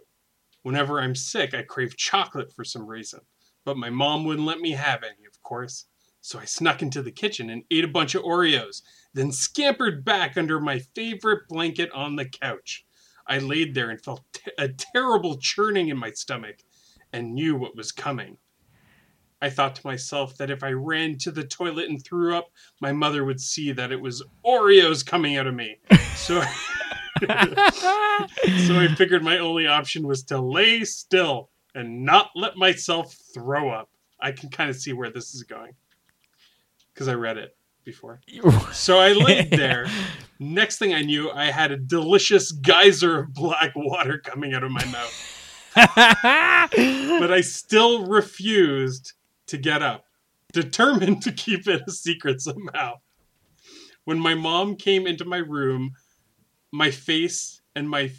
Whenever I'm sick, I crave chocolate for some reason. But my mom wouldn't let me have any, of course. So I snuck into the kitchen and ate a bunch of Oreos, then scampered back under my favorite blanket on the couch. I laid there and felt t- a terrible churning in my stomach and knew what was coming. I thought to myself that if I ran to the toilet and threw up, my mother would see that it was Oreos coming out of me. So, *laughs* so I figured my only option was to lay still and not let myself throw up. I can kind of see where this is going because I read it before. So I laid *laughs* there. Next thing I knew, I had a delicious geyser of black water coming out of my mouth. *laughs* But I still refused to get up, determined *laughs* to keep it a secret somehow. When my mom came into my room, my face and my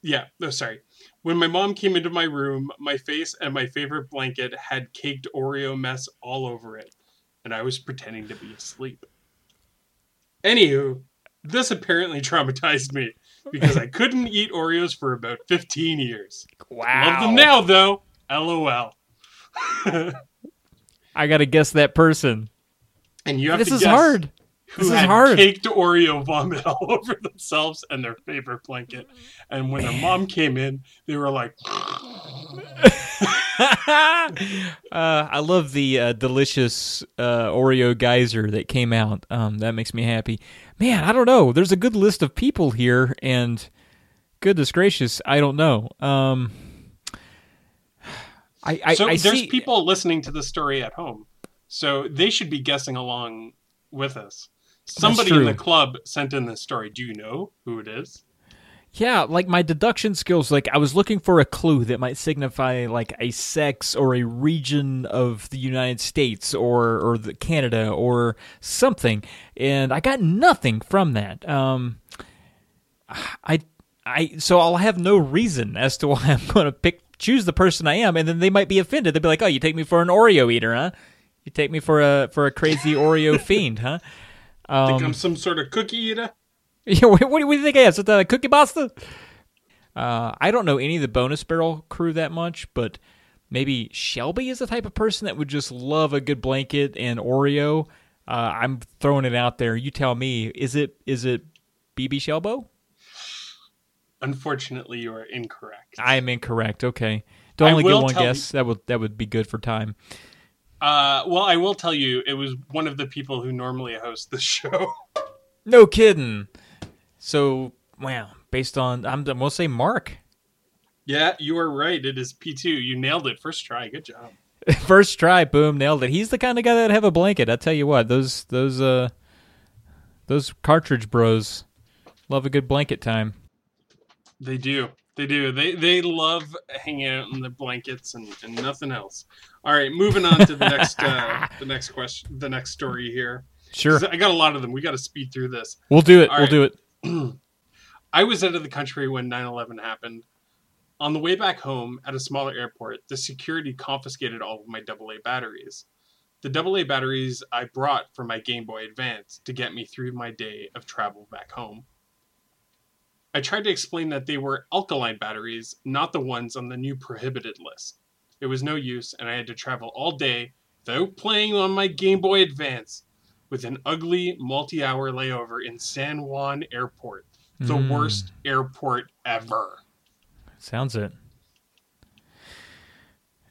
yeah, no, sorry. When my mom came into my room, my face and my favorite blanket had caked Oreo mess all over it, and I was pretending to be asleep. Anywho, this apparently traumatized me because I *laughs* couldn't eat Oreos for about 15 years. wow. Love them now, though. LOL. I got to guess that person. And you have This to is guess hard. who This is had hard. caked Oreo vomit *laughs* all over themselves and their favorite blanket. And when their mom came in, they were like, *laughs* uh, I love the uh, delicious uh, Oreo geyser that came out. Um, that makes me happy. Man, I don't know. There's a good list of people here, and goodness gracious, I don't know. Um, I, I, so I there's see, people listening to the story at home. So they should be guessing along with us. Somebody in the club sent in this story. Do you know who it is? Yeah, like my deduction skills, like I was looking for a clue that might signify like a sex or a region of the United States or or the Canada or something, and I got nothing from that. Um, I I so I'll have no reason as to why I'm going to pick choose the person I am, and then they might be offended. They'd be like, "Oh, you take me for an Oreo eater, huh? You take me for a for a crazy *laughs* Oreo fiend, huh?" Think Um, I'm some sort of cookie eater? *laughs* yeah, what, what do you think I am? Something like Cookie Pasta? Uh, I don't know any of the bonus barrel crew that much, but maybe Shelby is the type of person that would just love a good blanket and Oreo. Uh, I'm throwing it out there. You tell me. Is it is it BB Shelbo? Unfortunately, you are incorrect. I am incorrect. Okay, do I only get one guess. That would that would be good for time. Uh, well, I will tell you, it was one of the people who normally host the *laughs* show. No kidding. So wow, based on I'm, gonna say Mark. yeah, you are right. It is P2. You nailed it. First try. Good job. *laughs* First try, boom, nailed it. He's the kind of guy that'd have a blanket. I tell you what, those those uh those cartridge bros love a good blanket time. They do. They do. They they love hanging out in the blankets and, and nothing else. All right, moving on to the next uh, *laughs* the next question, the next story here. Sure. I got a lot of them. We got to speed through this. we'll do it. All we'll right. do it. *clears throat* I was out of the country when 9/11 happened. On the way back home at a smaller airport, the security confiscated all of my AA batteries. The AA batteries I brought for my Game Boy Advance to get me through my day of travel back home. I tried to explain that they were alkaline batteries, not the ones on the new prohibited list. It was no use, and I had to travel all day without playing on my Game Boy Advance with an ugly multi hour layover in San Juan Airport, the Mm. worst airport ever. Sounds it.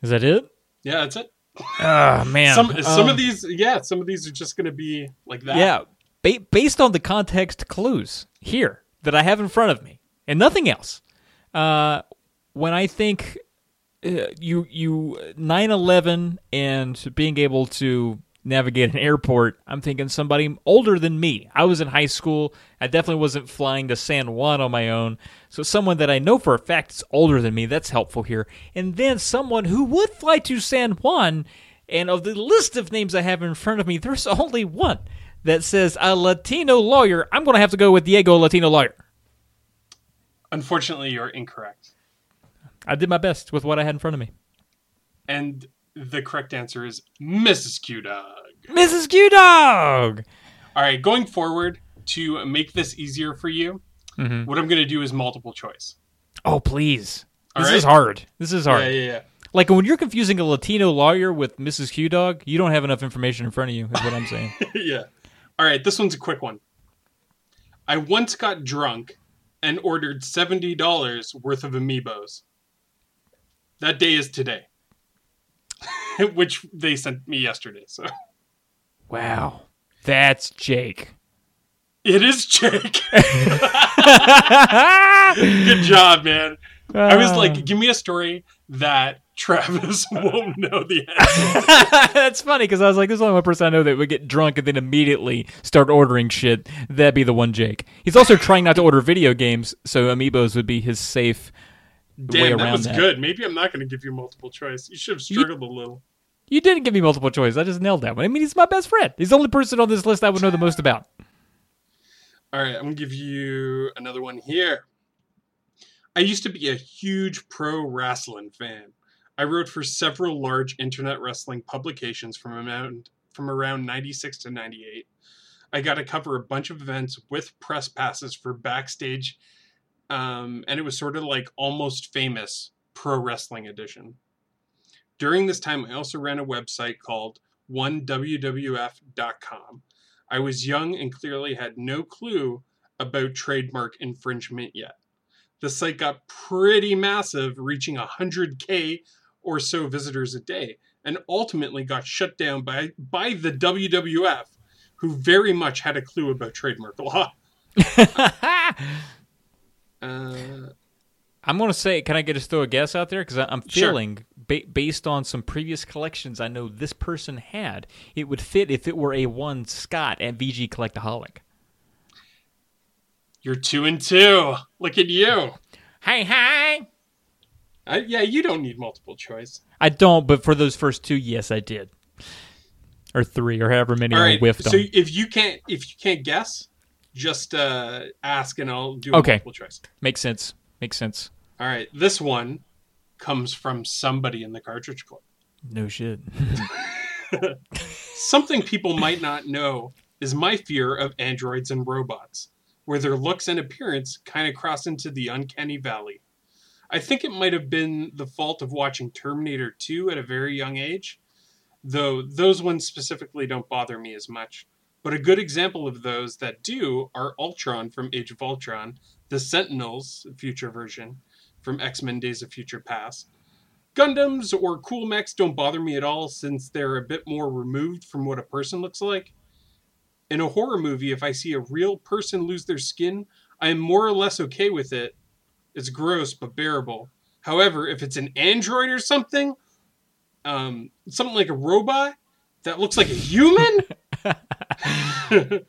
Is that it? Yeah, that's it. Oh man, some some Um, of these, yeah, some of these are just going to be like that. Yeah, ba- based on the context clues here that I have in front of me, and nothing else. Uh, when I think uh, you you 9/11 and being able to navigate an airport, I'm thinking somebody older than me. I was in high school. I definitely wasn't flying to San Juan on my own. So someone that I know for a fact is older than me, that's helpful here. And then someone who would fly to San Juan. And of the list of names I have in front of me, there's *laughs* only one that says a Latino lawyer. I'm going to have to go with Diego Latino lawyer. Unfortunately, you're incorrect. I did my best with what I had in front of me. And the correct answer is Mrs. Q Dog. Mrs. Q Dog! All right, going forward, to make this easier for you, Mhm. what I'm going to do is multiple choice. Oh, please. All this right. is hard. This is hard. Yeah, yeah, yeah. Like when you're confusing a Latino lawyer with Mrs. Q Dog, you don't have enough information in front of you, is what I'm saying. *laughs* yeah. All right, this one's a quick one. I once got drunk and ordered $70 worth of amiibos. That day is today. *laughs* Which they sent me yesterday. So wow. That's Jake. it is Jake. *laughs* Good job, man. I was Uh. like, give me a story that Travis *laughs* won't know the *laughs* answer. That's funny because I was like, "There's only one person I know that would get drunk and then immediately start ordering shit." That'd be the one Jake. He's also trying not to order video games, so amiibos would be his safe way Damn, around that was that. good. Maybe I'm not going to give you multiple choice. You should have struggled a little. You didn't give me multiple choice. I just nailed that one. I mean, he's my best friend. He's the only person on this list I would know the most about. All right, I'm gonna give you another one here. I used to be a huge pro wrestling fan. I wrote for several large internet wrestling publications from around from around 96 to 98. I got to cover a bunch of events with press passes for backstage, um, and it was sort of like almost famous pro wrestling edition. During this time, I also ran a website called onewwf.com. I was young and clearly had no clue about trademark infringement yet. The site got pretty massive, reaching 100k or so visitors a day, and ultimately got shut down by, by the WWF, who very much had a clue about trademark law. *laughs* Uh, I'm going to say, can I get just throw a guess out there? Because I'm Sure. feeling, ba- based on some previous collections I know this person had, it would fit if it were a one Scott at VG Collectaholic. you're two and two. Look at you. Hey, hey! I, yeah, you don't need multiple choice. I don't, but for those first two, yes, I did. Or three, or however many All I right. whiffed So on. if you can't if you can't guess, just uh, ask and I'll do a Okay. multiple choice. Makes sense. Makes sense. All right, this one comes from somebody in the Cartridge Club. No shit. *laughs* Something people might not know is my fear of androids and robots, where their looks and appearance kind of cross into the uncanny valley. I think it might have been the fault of watching Terminator 2 at a very young age, though those ones specifically don't bother me as much. But a good example of those that do are Ultron from Age of Ultron, the Sentinels, future version, from X Men Days of Future Past. Gundams or cool mechs don't bother me at all since they're a bit more removed from what a person looks like. In a horror movie, if I see a real person lose their skin, I am more or less okay with it. It's gross but bearable. However, if it's an android or something, um, something like a robot that looks like a human, *laughs* *laughs*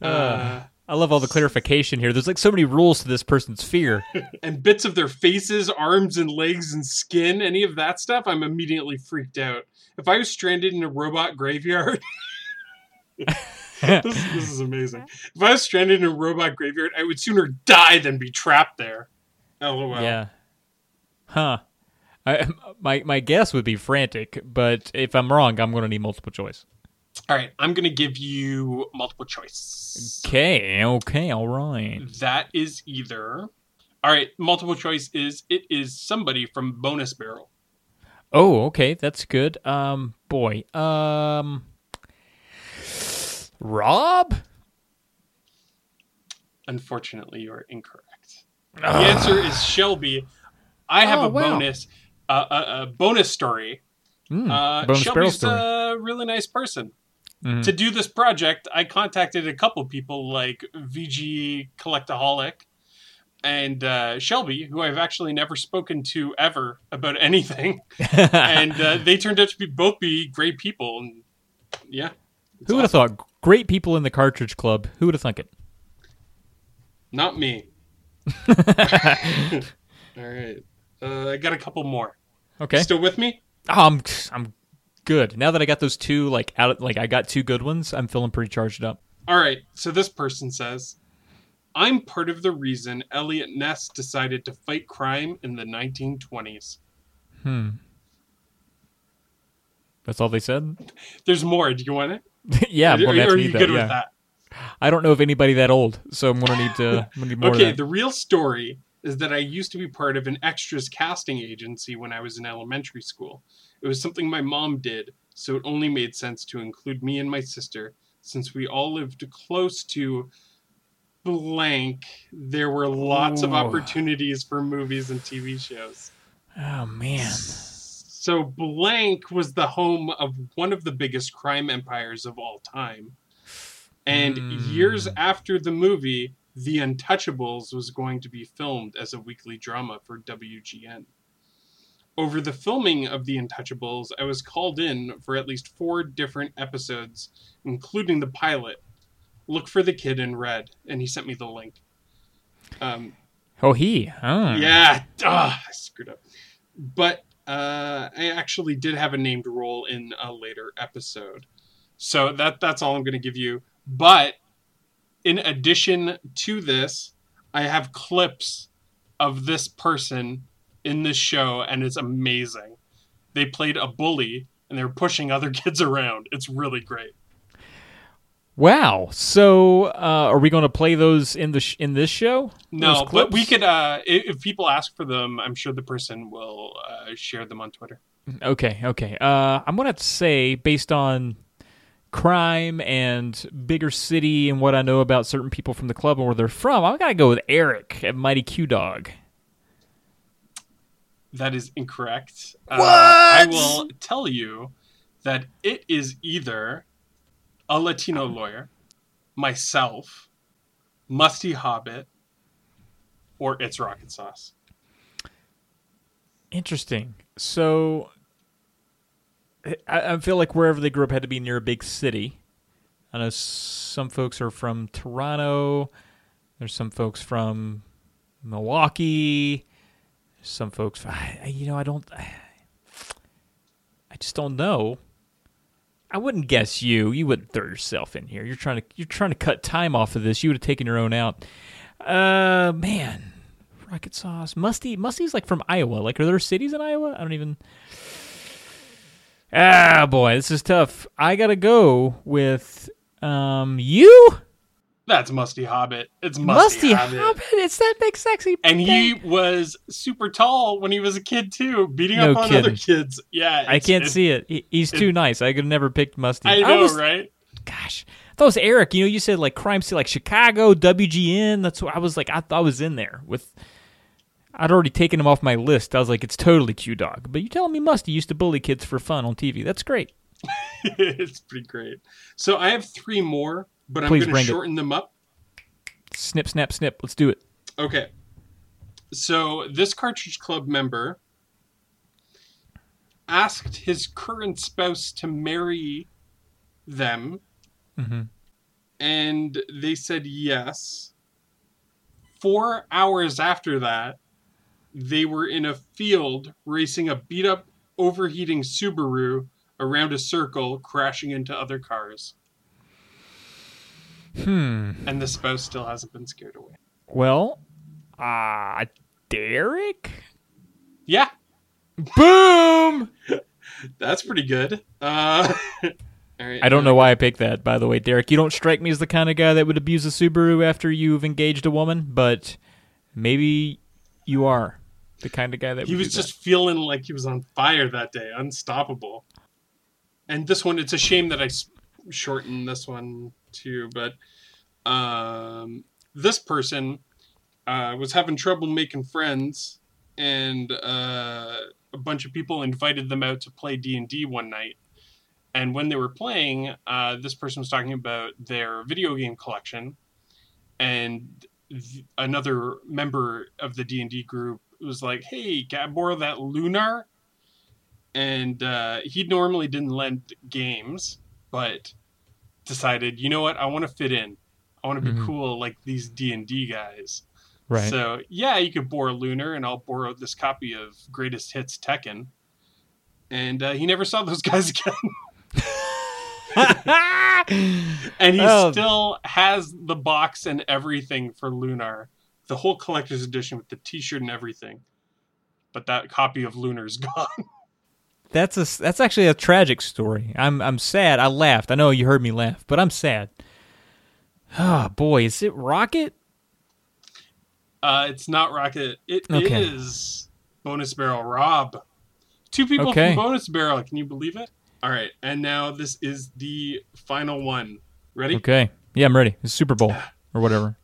uh, I love all the clarification here. There's like so many rules to this person's fear. *laughs* and bits of their faces, arms and legs and skin, any of that stuff, I'm immediately freaked out. If I was stranded in a robot graveyard, *laughs* this, this is amazing. If I was stranded in a robot graveyard, I would sooner die than be trapped there. LOL. Yeah. Huh. I, *laughs* my my guess would be frantic, but if I'm wrong, I'm going to need multiple choice. All right, I'm going to give you multiple choice. Okay. Okay. All right. That is either. All right, multiple choice is it is somebody from Bonus Barrel. Oh, okay. That's good. Um, boy. Um, Rob. Unfortunately, you are incorrect. The answer is Shelby. I have Oh, a wow. bonus, uh, a, a bonus story. Mm, Uh, bonus Shelby's story. a really nice person. Mhm. To do this project, I contacted a couple people like VG Collectaholic and uh, Shelby, who I've actually never spoken to ever about *laughs* anything, *laughs* and uh, they turned out to be both be great people. And Yeah. Who would have thought? Great people in the Cartridge Club. Who would have thunk it? Not me. *laughs* All right. Uh, I got a couple more. Okay. Still with me? Oh, I'm I'm good. Now that I got those two like out like I got two good ones, I'm feeling pretty charged up. All right. So this person says, I'm part of the reason Eliot Ness decided to fight crime in the 1920s. Hmm. That's all they said? There's more. Do you want it? *laughs* yeah, I'm Are, gonna are you that, good yeah. with that? I don't know of anybody that old, so I'm gonna need to I'm gonna need more Okay, the real story is that I used to be part of an extras casting agency when I was in elementary school. It was something my mom did, so it only made sense to include me and my sister since we all lived close to blank. There were lots of opportunities for movies and TV shows. Oh man. So blank was the home of one of the biggest crime empires of all time. And Hmm. years after the movie, The Untouchables was going to be filmed as a weekly drama for WGN. Over the filming of The Untouchables, I was called in for at least four different episodes, including the pilot. Look for the kid in red, and he sent me the link. Um, Oh he. Oh. yeah, ah, I screwed up. But uh, I actually did have a named role in a later episode, so that that's all I'm going to give you. But in addition to this, I have clips of this person in this show, and it's amazing. They played a bully, and they're pushing other *laughs* kids around. It's really great. Wow. So uh, are we gonna play those in the sh- in this show? No, but we could. Uh, if people ask for them, I'm sure the person will uh, share them on Twitter. Okay, okay. Uh, I'm gonna to say, based on crime and bigger city and what I know about certain people from the club and where they're from, I'm gonna go with Eric at Mighty Q Dog. That is incorrect. Uh, I will tell you that it is either a Latino lawyer, myself, Musty Hobbit, or it's Rocket Sauce. Interesting. So, I, I feel like wherever they grew up had to be near a big city. I know some folks are from Toronto. There's some folks from Milwaukee. Some folks, you know, I don't. I just don't know. I wouldn't guess you. You wouldn't throw yourself in here. You're trying to you're trying to cut time off of this. You would have taken your own out. Uh, man, rocket sauce. Musty. Musty's like from Iowa. Like, are there cities in Iowa? I don't even. Ah, boy, this is tough. I gotta go with um you, That's Musty Hobbit. It's Musty, Musty Hobbit. Hobbit. It's that big sexy. And he was super tall when he was a kid too, beating No up on other kids. Yeah, I can't it's- see it. He- He's too nice. I could have never picked Musty. I know, was, right? Gosh, I thought it was Eric. You know, you said like crime scene, like Chicago, WGN. That's what I was like. I thought I was in there with. I'd already taken him off my list. I was like, it's totally Q Dog. But you telling me Musty used to bully kids for fun on TV? That's great. *laughs* it's pretty great. So I have three more, but I'm Please going to bring it. shorten them up. Snip, snap, snip. Let's do it. Okay. So this Cartridge Club member asked his current spouse to marry them, hmm and they said yes. Four hours after that, they were in a field racing a beat up, overheating Subaru around a circle, crashing into other cars. Hmm. And the spouse still hasn't been scared away. Well, uh, Derek? Yeah, Boom! *laughs* that's pretty good. Uh, *laughs* all right, I don't know why I picked that, by the way, Derek. You don't strike me as the kind of guy that would abuse a Subaru after you've engaged a woman, but maybe you are the kind of guy that He was just feeling like he was on fire that day, unstoppable. And this one, it's a shame that I s- shortened this one too, but um, this person uh, was having trouble making friends, and uh, a bunch of people invited them out to play D and D one night. And when they were playing, uh, this person was talking about their video game collection, and th- another member of the D and D group was like, "Hey, can I borrow that Lunar?" And uh, he normally didn't lend games, but decided, you know what, I want to fit in. I want to be Mhm. cool like these D and D guys. Right. So yeah, you could borrow Lunar, and I'll borrow this copy of Greatest Hits Tekken. And uh, he never saw those *laughs* guys again. *laughs* and he Oh. still has the box and everything for Lunar, the whole collector's edition with the T-shirt and everything. But that copy of Lunar's *laughs* gone. That's a that's actually a tragic story. I'm I'm sad. I laughed. I know you heard me laugh, but I'm sad. Oh boy, is it Rocket? Uh, it's not Rocket. It is Okay. Bonus Barrel Rob. Two people Okay. from Bonus Barrel. Can you believe it? All right, and now this is the final one. Ready? Okay. Yeah, I'm ready. It's Super Bowl *sighs* or whatever.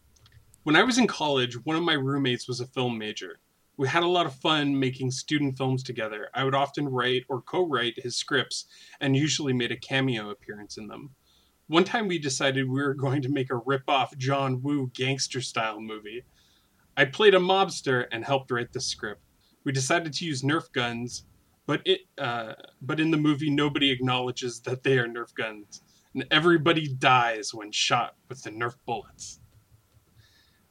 When I was in college, one of my roommates was a film major. We had a lot of fun making student films together. I would often write or co write his scripts and usually made a cameo appearance in them. One time we decided we were going to make a rip off John Woo gangster style movie. I played a mobster and helped write the script. We decided to use Nerf guns, but it uh, but in the movie nobody acknowledges that they are Nerf guns, and everybody dies when shot with the Nerf bullets.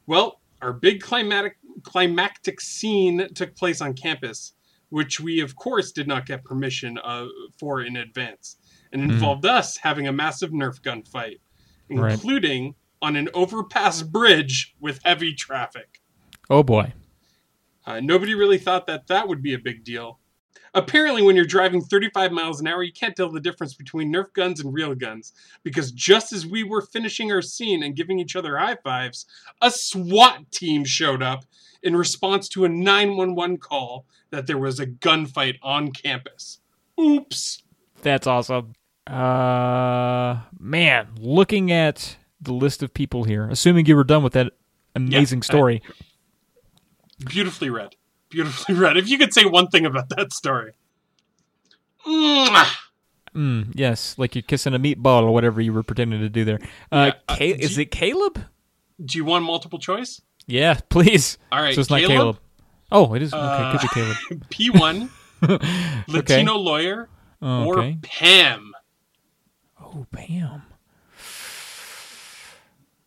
Well, our big climatic climactic scene took place on campus, which we of course did not get permission uh, for in advance, and involved us having a massive Nerf gun fight, Right. including on an overpass bridge with heavy traffic. Oh boy. Uh, nobody really thought that that would be a big deal. Apparently, when you're driving 35 miles an hour, you can't tell the difference between Nerf guns and real guns. Because just as we were finishing our scene and giving each other high fives, a SWAT team showed up in response to a 911 call that there was a gunfight on campus. Oops. That's awesome. Uh man, looking at the list of people here, assuming you were done with that amazing I- story. Beautifully read. Beautifully *laughs* read. If you could say one thing about that story. Mm, yes, like you're kissing a meatball or whatever you were pretending to do there. Uh, Yeah, uh, Ca- do is you- it Caleb? Do you want multiple choice? Yeah, please. All right, so it's not Caleb? Caleb. Oh, it is. Okay, Uh, could be Caleb. *laughs* P1, *laughs* okay. Latino lawyer, Oh, or okay. Pam. Oh, Pam.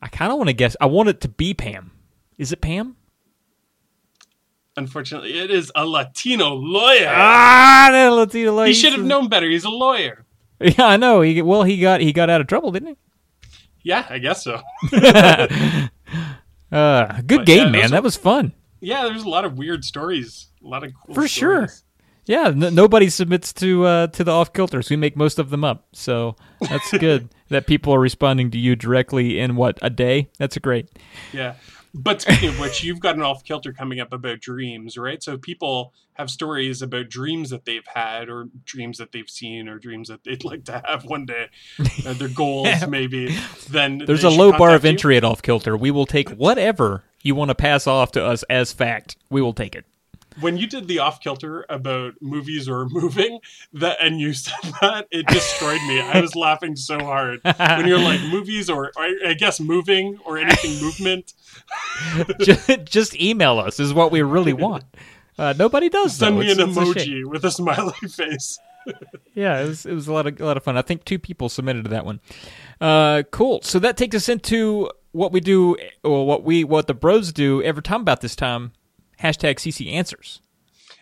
I kind of want to guess. I want it to be Pam. Is it Pam? Unfortunately, it is a Latino lawyer. Ah, that Latino lady. he should have known better. He's a lawyer. Yeah, I know. He well, he got he got out of trouble, didn't he? Yeah, I guess so. *laughs* Uh, good But, game, yeah, man. That was fun. Yeah, there's a lot of weird stories. A lot of cool For sure. Yeah, n- nobody submits to uh, to the off kilters. We make most of them up, so that's *laughs* good. that people are responding to you directly in what a day. That's great. Yeah. But speaking of which, you've got an off kilter coming up about dreams, right? So people have stories about dreams that they've had, or dreams that they've seen, or dreams that they'd *laughs* like to have one day, uh, their goals *laughs* maybe. Then There's a low bar of you. entry at off kilter. We will take whatever you want to pass off to us as fact. We will take it. When you did the off kilter about movies or moving that and you *laughs* said that it destroyed me i was laughing so hard when you're like movies or, or i guess moving or anything *laughs* movement just, just email us is what we really *laughs* want. Uh, nobody does. send though. me an It's- it's a emoji with a smiley face Yeah, it was it was a lot of a lot of fun. I think two people submitted to that one. Uh, cool. So that takes us into what we do, or what we what the bros do every time about this time. Hashtag CC answers.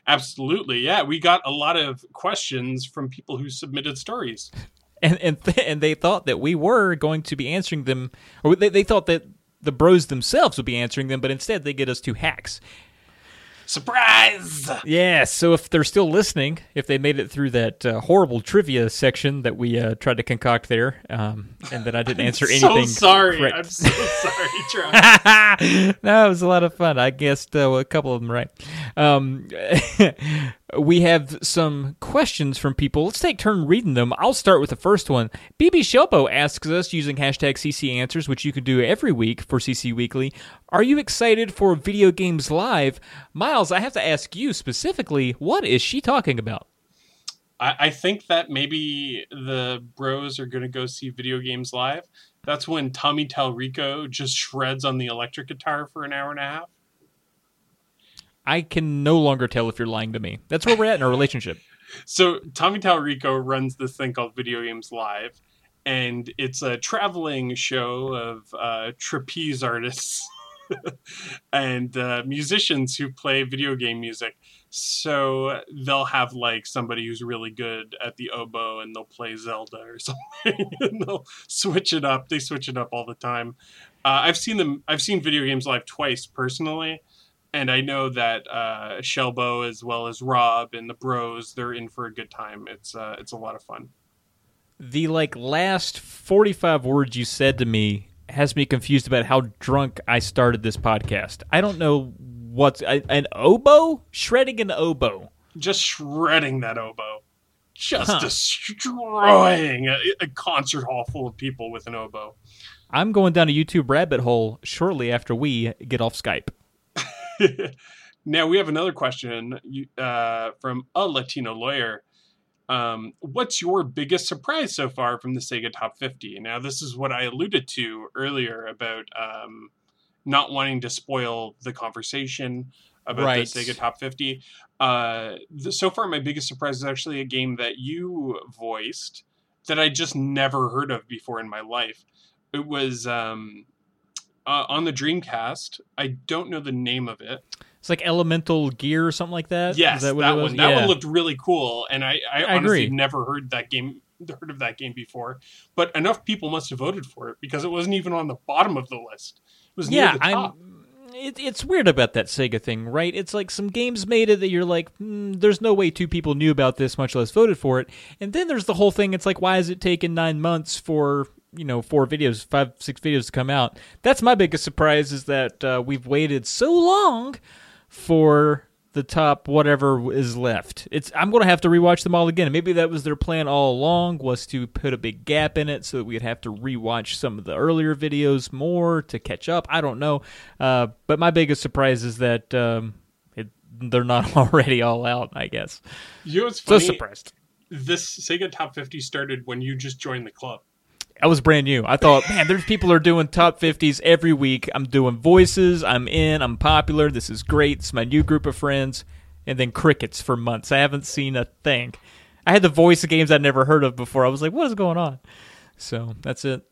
absolutely yeah we got a lot of questions from people who submitted stories *laughs* and and and they thought that we were going to be answering them, or they, they thought that the bros themselves would be answering them, but instead they get us two hacks. Surprise Yeah, so if they're still listening, if they made it through that uh, horrible trivia section that we uh, tried to concoct there, um, and that I didn't *laughs* answer anything. so anything. sorry correct. i'm so sorry Travis. no, it was a lot of fun. I guessed uh, a couple of them right. Um, *laughs* we have some questions from people. Let's take turn reading them. I'll start with the first one. BB Shelbo asks us using hashtag CC Answers, which you can do every week for CC Weekly. Are you excited for Video Games Live? Miles, I have to ask you specifically, what is she talking about? I, I think that maybe the bros are going to go see video games live. That's when Tommy Tallarico just shreds on the electric guitar for an hour and a half. I can no longer tell if you're lying to me. That's where we're at in our relationship. *laughs* So Tommy Tallarico runs this thing called Video Games Live, and it's a traveling show of uh, trapeze artists *laughs* and uh, musicians who play video game music. So they'll have like somebody who's really good at the oboe and they'll play Zelda or *laughs* something and they'll switch it up. They switch it up all the time. Uh, I've seen them. I've seen video games live twice personally, and I know that uh, Shelbo as well as Rob and the Bros they're in for a good time. It's uh, it's a lot of fun. The like last 45 words you said to me has me confused about how drunk I started this podcast. I don't know what's I, an oboe shredding an oboe. Just shredding that oboe, just Huh. destroying a, a concert hall full of people with an oboe. I'm going down a YouTube rabbit hole shortly after we get off Skype. Now we have another question uh, from a Latino lawyer. Um, what's your biggest surprise so far from the Sega Top 50? Now, this is what I alluded to earlier about um, not wanting to spoil the conversation about Right. the Sega Top 50. Uh, the, so far, my biggest surprise is actually a game that you voiced that I just never heard of before in my life. It was um, uh, on the Dreamcast. I don't know the name of it. It's like Elemental Gear or something like that. Yes, that, that, one. That Yeah. one looked really cool, and I, I, I honestly agree. never heard that game, heard of that game before. But enough people must have voted for it because it wasn't even on the bottom of the list. It was yeah, the top. I'm. It, it's weird about that Sega thing, right? It's like some games made it that you're like, hmm, there's no way two people knew about this, much less voted for it. And then there's the whole thing. It's like, why has it taken nine months for you know four videos, five, six videos to come out? That's my biggest surprise is that uh, we've waited so long for the top whatever is left. It's I'm going to have to rewatch them all again. Maybe that was their plan all along was to put a big gap in it so that we'd have to rewatch some of the earlier videos more to catch up. I don't know. Uh, but my biggest surprise is that um, it, they're not *laughs* already all out, I guess. You know what's So surprised. this Sega Top 50 started when you just joined the club. I was brand new. I thought, man, there's people are doing top 50s every week. I'm doing voices. I'm in. I'm popular. This is great. It's my new group of friends. And then crickets for months. I haven't seen a thing. I had the voice of games I'd never heard of before. I was like, what is going on? So that's it.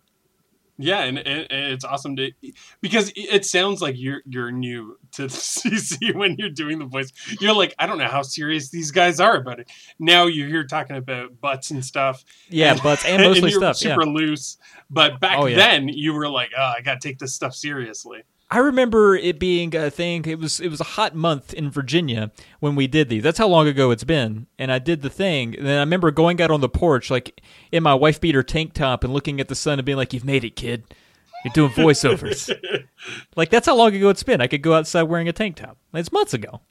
Yeah, and, and, and it's awesome to because it sounds like you're you're new to CC *laughs* when you're doing the voice. You're like, I don't know how serious these guys are about it. Now you're here talking about butts and stuff. Yeah, butts *laughs* and mostly you're stuff. Yeah. super loose. But back Oh, yeah. then, you were like, oh, I got to take this stuff seriously. I remember it being a thing. It was it was a hot month in Virginia when we did these. That's how long ago it's been. And I did the thing. And then I remember going out on the porch, like in my wife beater tank top, and looking at the sun and being like, "You've made it, kid. You're doing voiceovers." *laughs* like that's how long ago it's been. I could go outside wearing a tank top. It's months ago.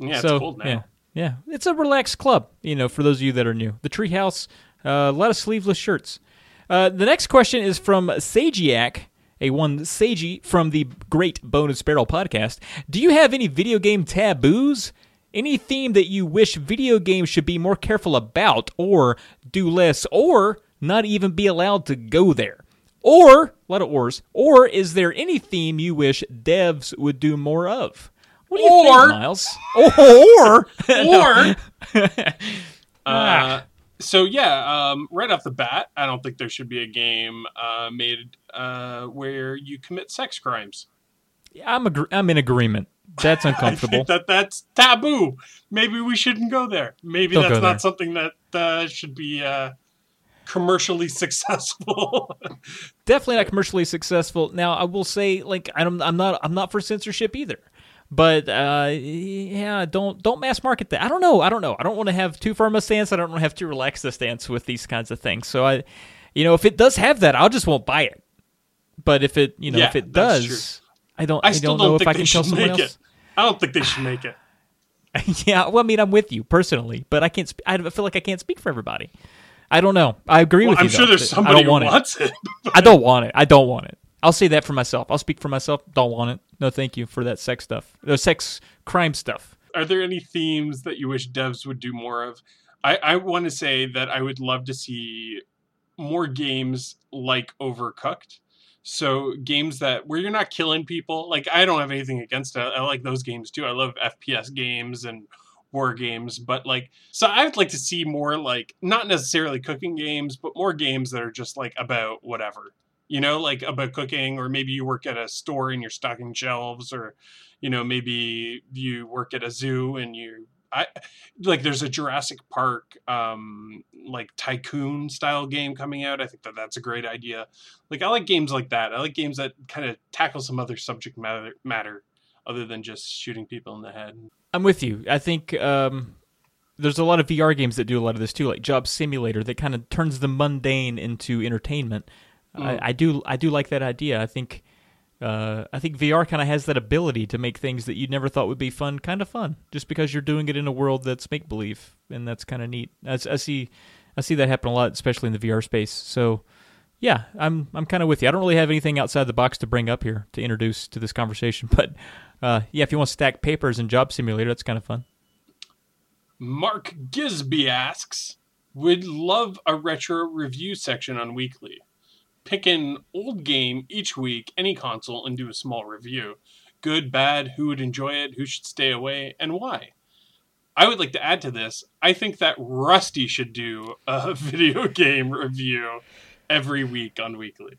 Yeah, so it's cold now. yeah, yeah, it's a relaxed club. You know, for those of you that are new, the Treehouse, uh, a lot of sleeveless shirts. Uh, the next question is from Sagiac, a one Sagi from the Great Bonus Barrel podcast. Do you have any video game taboos? Any theme that you wish video games should be more careful about, or do less, or not even be allowed to go there? Or, a lot of ors, or is there any theme you wish devs would do more of? What do you Or- think, Miles? *laughs* Or, *laughs* Or, *laughs* Ah. uh, so yeah, um, right off the bat, I don't think there should be a game uh, made uh, where you commit sex crimes. Yeah, I'm agr- I'm in agreement. That's *laughs* I uncomfortable. think that that's taboo. Maybe we shouldn't go there. Maybe Don't that's not there. something that uh, should be uh, commercially *laughs* successful. Definitely not commercially successful. Now, I will say, like, I'm I'm not I'm not for censorship either. But uh, yeah, don't don't mass market that. I don't know. I don't know. I don't want to have too firm a stance. I don't want to have too relaxed a stance with these kinds of things. So I, you know, if it does have that, I'll just won't buy it. But if it, you know, Yeah, if it does, I don't. I I, still don't know don't if I can tell someone else. it. I don't think they should make it. *laughs* yeah, well, I mean, I'm with you personally, but I can't. Sp- I feel like I can't speak for everybody. I don't know. I agree Well, with I'm you. sure though, there's somebody I don't who want it. wants it. I don't want it. I don't want it. I'll say that for myself. I'll speak for myself. Don't want it. No, thank you for that sex stuff. The sex crime stuff. Are there any themes that you wish devs would do more of? I, I want to say that I would love to see more games like Overcooked. So games that where you're not killing people. Like I don't have anything against it. I like those games too. I love FPS games and war games, but like so I would like to see more like not necessarily cooking games, but more games that are just like about whatever. You know, like about cooking, or maybe you work at a store and you're stocking shelves, or you know, maybe you work at a zoo and you I like there's a Jurassic Park um like tycoon style game coming out. I think that that's a great idea. Like I like games like that. I like games that kind of tackle some other subject matter matter other than just shooting people in the head. I'm with you. I think um, there's a lot of VR games that do a lot of this too, like Job Simulator, that kind of turns the mundane into entertainment. Mm. I, I do I do like that idea. I think uh, I think VR kind of has that ability to make things that you never thought would be fun kind of fun, just because you're doing it in a world that's make believe, and that's kind of neat. I, I see I see that happen a lot, especially in the VR space. So. Yeah, I'm I'm kind of with you. I don't really have anything outside the box to bring up here to introduce to this conversation, *laughs* but uh, yeah, if you want to stack papers in Job Simulator, that's kind of fun. Mark Gisby asks, would love a retro review section on Weekly. Pick an old game each week, any console, and do a small review. Good, bad, who would enjoy it, who should stay away, and why. I would like to add to this. I think that Rusty should do a *laughs* video game review every week on Weekly.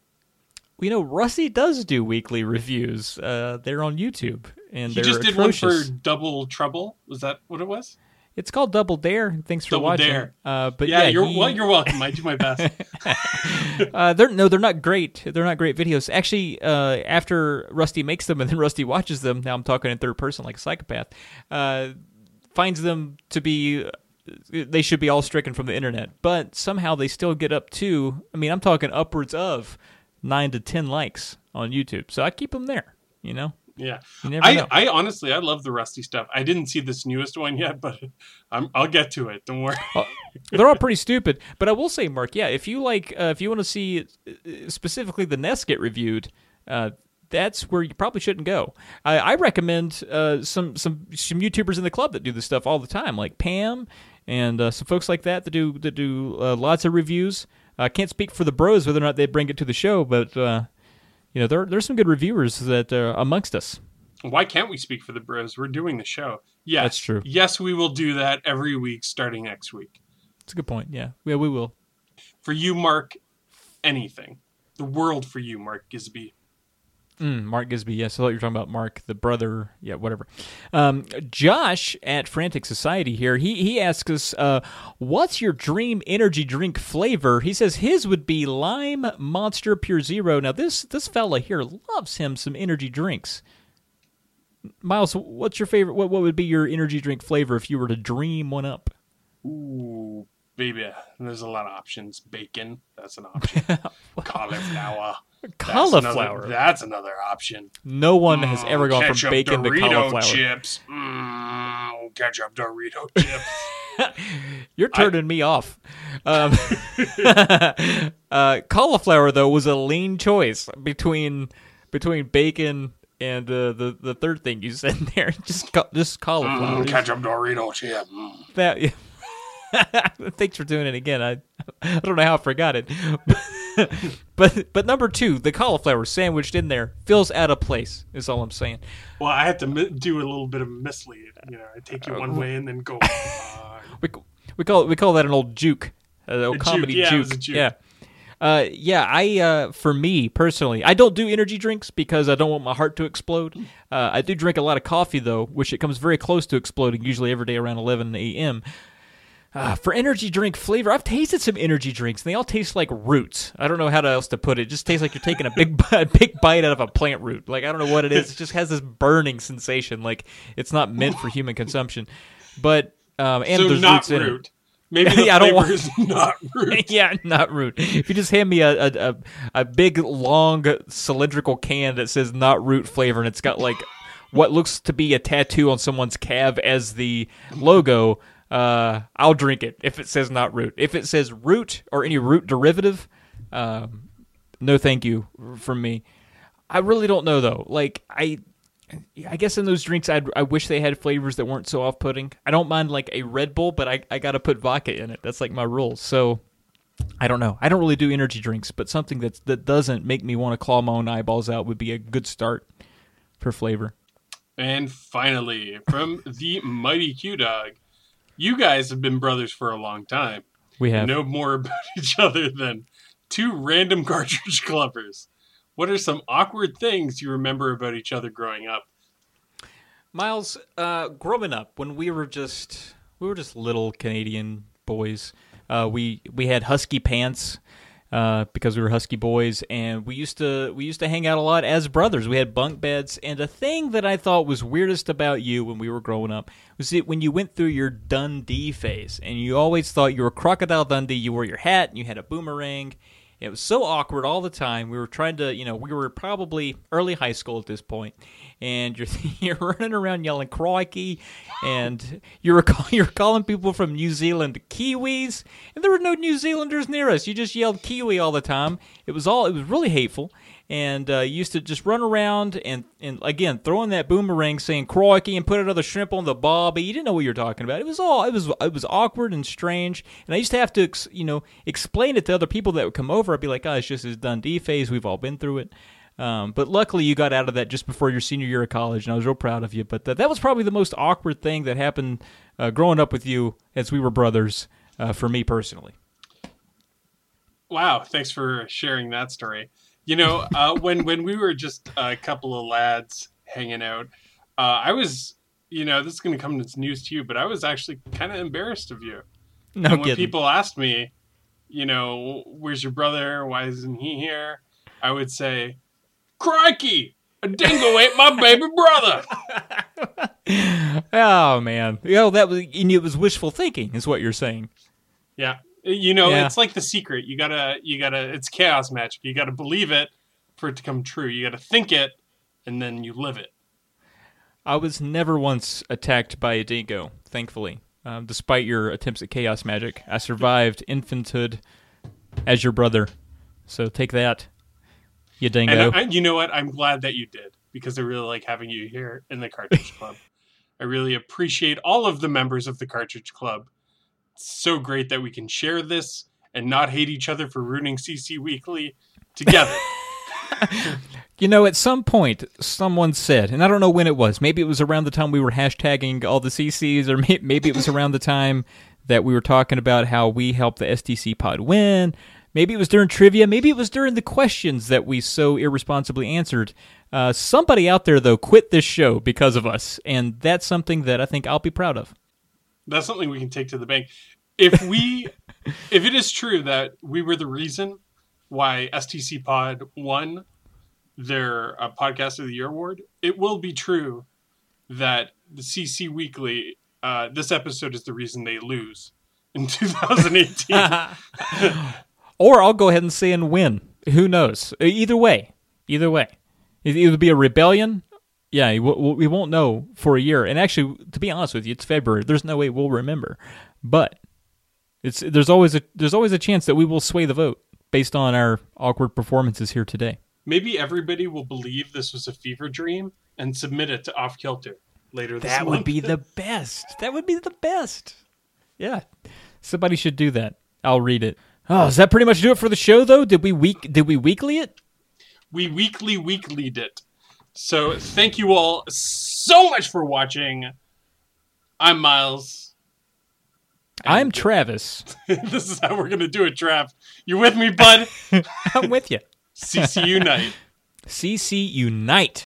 You know, Rusty does do weekly reviews. Uh, they're on YouTube, and He they're just did atrocious. one for Double Trouble. Was that what it was? It's called Double Dare. Thanks for Double watching. Dare. Uh, but yeah, yeah, you're he- well, you're welcome. I do my best. *laughs* uh, they're no, they're not great. They're not great videos. Actually, uh, after Rusty makes them and then Rusty watches them, now I'm talking in third person like a psychopath. Uh, finds them to be. They should be all stricken from the internet, but somehow they still get up to. I mean, I'm talking upwards of nine to ten likes on YouTube. So I keep them there. You know, Yeah, I. I honestly I love the Rusty stuff. I didn't see this newest one yet, but I'm I'll get to it. Don't worry. They're all pretty stupid. But I will say, Mark, yeah, if you like, uh, if you want to see uh, specifically the NES get reviewed, uh, that's where you probably shouldn't go. I, I recommend uh, some some some YouTubers in the club that do this stuff all the time, like Pam and uh, some folks like that that do that do uh, lots of reviews. I can't speak for the bros whether or not they bring it to the show, but uh, you know there there's some good reviewers that uh, amongst us. Why can't we speak for the bros? We're doing the show. Yes, That's true. Yes, we will do that every week starting next week. It's a good point. Yeah, yeah, we will. For you, Mark, anything. The world for you, Mark Gisby. Mm, Mark Gisby, yes. I thought you were talking about Mark, the brother. Yeah, whatever. Um, Josh at Frantic Society here, he, he asks us, uh, what's your dream energy drink flavor? He says his would be Lime Monster Pure Zero. Now, this, this fella here loves him some energy drinks. Miles, what's your favorite? What, what would be your energy drink flavor if you were to dream one up? Ooh, baby. There's a lot of options. Bacon, that's an option. *laughs* Cauliflower. That's Cauliflower. another- That's another option. no one has Mm, ever gone from bacon to Dorito cauliflower. chips. Mm, ketchup Dorito *laughs* chips. You're turning me off. Um, *laughs* uh, cauliflower though was a lean choice between between bacon and uh, the the third thing you said *laughs* there. Just just cauliflower. Mm, ketchup Dorito chip. Mm. That- *laughs* Thanks for doing it again. I I don't know how I forgot it. *laughs* but but number two, the cauliflower sandwiched in there feels out of place. Is all I'm saying. Well, I had to mi- do a little bit of mislead. You know, I take you Uh, one way and then go. *laughs* uh, We we call we call that an old juke, an old A juke, comedy yeah, it juke. juke. Yeah. Uh, yeah, I uh, for me personally, I don't do energy drinks because I don't want my heart to explode. Uh, I do drink a lot of coffee though, which it comes very close to exploding, usually every day around 11 a.m. Uh, for energy drink flavor, I've tasted some energy drinks, and they all taste like roots. I don't know how else to put it. It just tastes like you're taking a big, *laughs* a big bite out of a plant root. Like I don't know what it is. It just has this burning sensation, like it's not meant for human consumption. But um, and so there's not roots in it. Maybe *laughs* the Yeah, I don't want- is not *laughs* root. yeah, not root. If you just hand me a, a, a, a big, long, cylindrical can that says not root flavor and it's got like what looks to be a tattoo on someone's calf as the logo, uh, I'll drink it if it says not root. If it says root or any root derivative, um, no thank you from me. I really don't know though. Like I, I guess in those drinks, I'd, I wish they had flavors that weren't so off-putting. I don't mind like a Red Bull, but I, I got to put vodka in it. That's like my rule. So I don't know. I don't really do energy drinks, but something that's that doesn't make me want to claw my own eyeballs out would be a good start for flavor. And finally, from the mighty Q Dog, you guys have been brothers for a long time. We have. Know more *laughs* about each other than two random *laughs* cartridge clubbers. What are some awkward things you remember about each other growing up? Miles, uh, growing up when we were just we were just little Canadian boys, uh, we we had husky pants uh, because we were husky boys, and we used to we used to hang out a lot as brothers. We had bunk beds, and a thing that I thought was weirdest about you when we were growing up was that when you went through your Dundee phase, and you always thought you were Crocodile Dundee. You wore your hat, and you had a boomerang. It was so awkward all the time. We were trying to, you know, we were probably early high school at this point, and you're *laughs* you're running around yelling "crikey," and you're *laughs* you're calling people from New Zealand Kiwis, and there were no New Zealanders near us. You just yelled Kiwi all the time. It was all it was really hateful, and uh, used to just run around and and again throwing that boomerang, saying "crikey" and put another shrimp on the bobby. You didn't know what you were talking about. It was all it was it was awkward and strange, and I used to have to ex, you know explain it to other people that would come over. I'd be like, "Oh, it's just this Dundee phase. We've all been through it." Um, but luckily, you got out of that just before your senior year of college, and I was real proud of you. But that, that was probably the most awkward thing that happened uh, growing up with you as we were brothers uh, for me personally. Wow, thanks for sharing that story. You know, uh, when when we were just a couple of lads hanging out, uh, I was, you know, this is going to come as news to you, but I was actually kind of embarrassed of you. No and when kidding. people asked me, you know, where's your brother? Why isn't he here? I would say, Crikey, a dingo ate my baby brother. *laughs* oh man, you know that was and it was wishful thinking, is what you're saying. Yeah. You know, Yeah. it's like the secret. You gotta, you gotta, it's chaos magic. You gotta believe it for it to come true. You gotta think it and then you live it. I was never once attacked by a dingo, thankfully. Um, despite your attempts at chaos magic, I survived infanthood as your brother. So take that, you dingo. And I, I- you know what? I'm glad that you did because I really like having you here in the Cartridge Club. I really appreciate all of the members of the Cartridge Club. It's so great that we can share this and not hate each other for ruining CC Weekly together. *laughs* You know, at some point, someone said, and I don't know when it was. Maybe it was around the time we were hashtagging all the CCs, or maybe it was around the time that we were talking about how we helped the STC pod win. Maybe it was during trivia. Maybe it was during the questions that we so irresponsibly answered. Uh, somebody out there, though, quit this show because of us, and that's something that I think I'll be proud of. That's something we can take to the bank. If we, *laughs* if it is true that we were the reason why STC Pod won their uh, Podcast of the Year award, it will be true that the CC Weekly, uh, this episode is the reason they lose in *laughs* 2018. *laughs* Or I'll go ahead and say and win. Who knows? Either way, either way, it, it would be a rebellion. Yeah, we, we won't know for a year. And actually, to be honest with you, it's February. There's no way we'll remember. But it's there's always a there's always a chance that we will sway the vote based on our awkward performances here today. Maybe everybody will believe this was a fever dream and submit it to Off Kilter later this That month. would be the *laughs* best. That would be the best. Yeah, somebody should do that. I'll read it. Oh, does that pretty much do it for the show? Though, did we week did we weekly it? we weekly weeklyed it. So thank you all so much for watching. I'm Miles. I'm *laughs* Travis. this is how we're gonna do it, Trav. You with me, bud? *laughs* I'm with you. *laughs* CC Unite. CC Unite.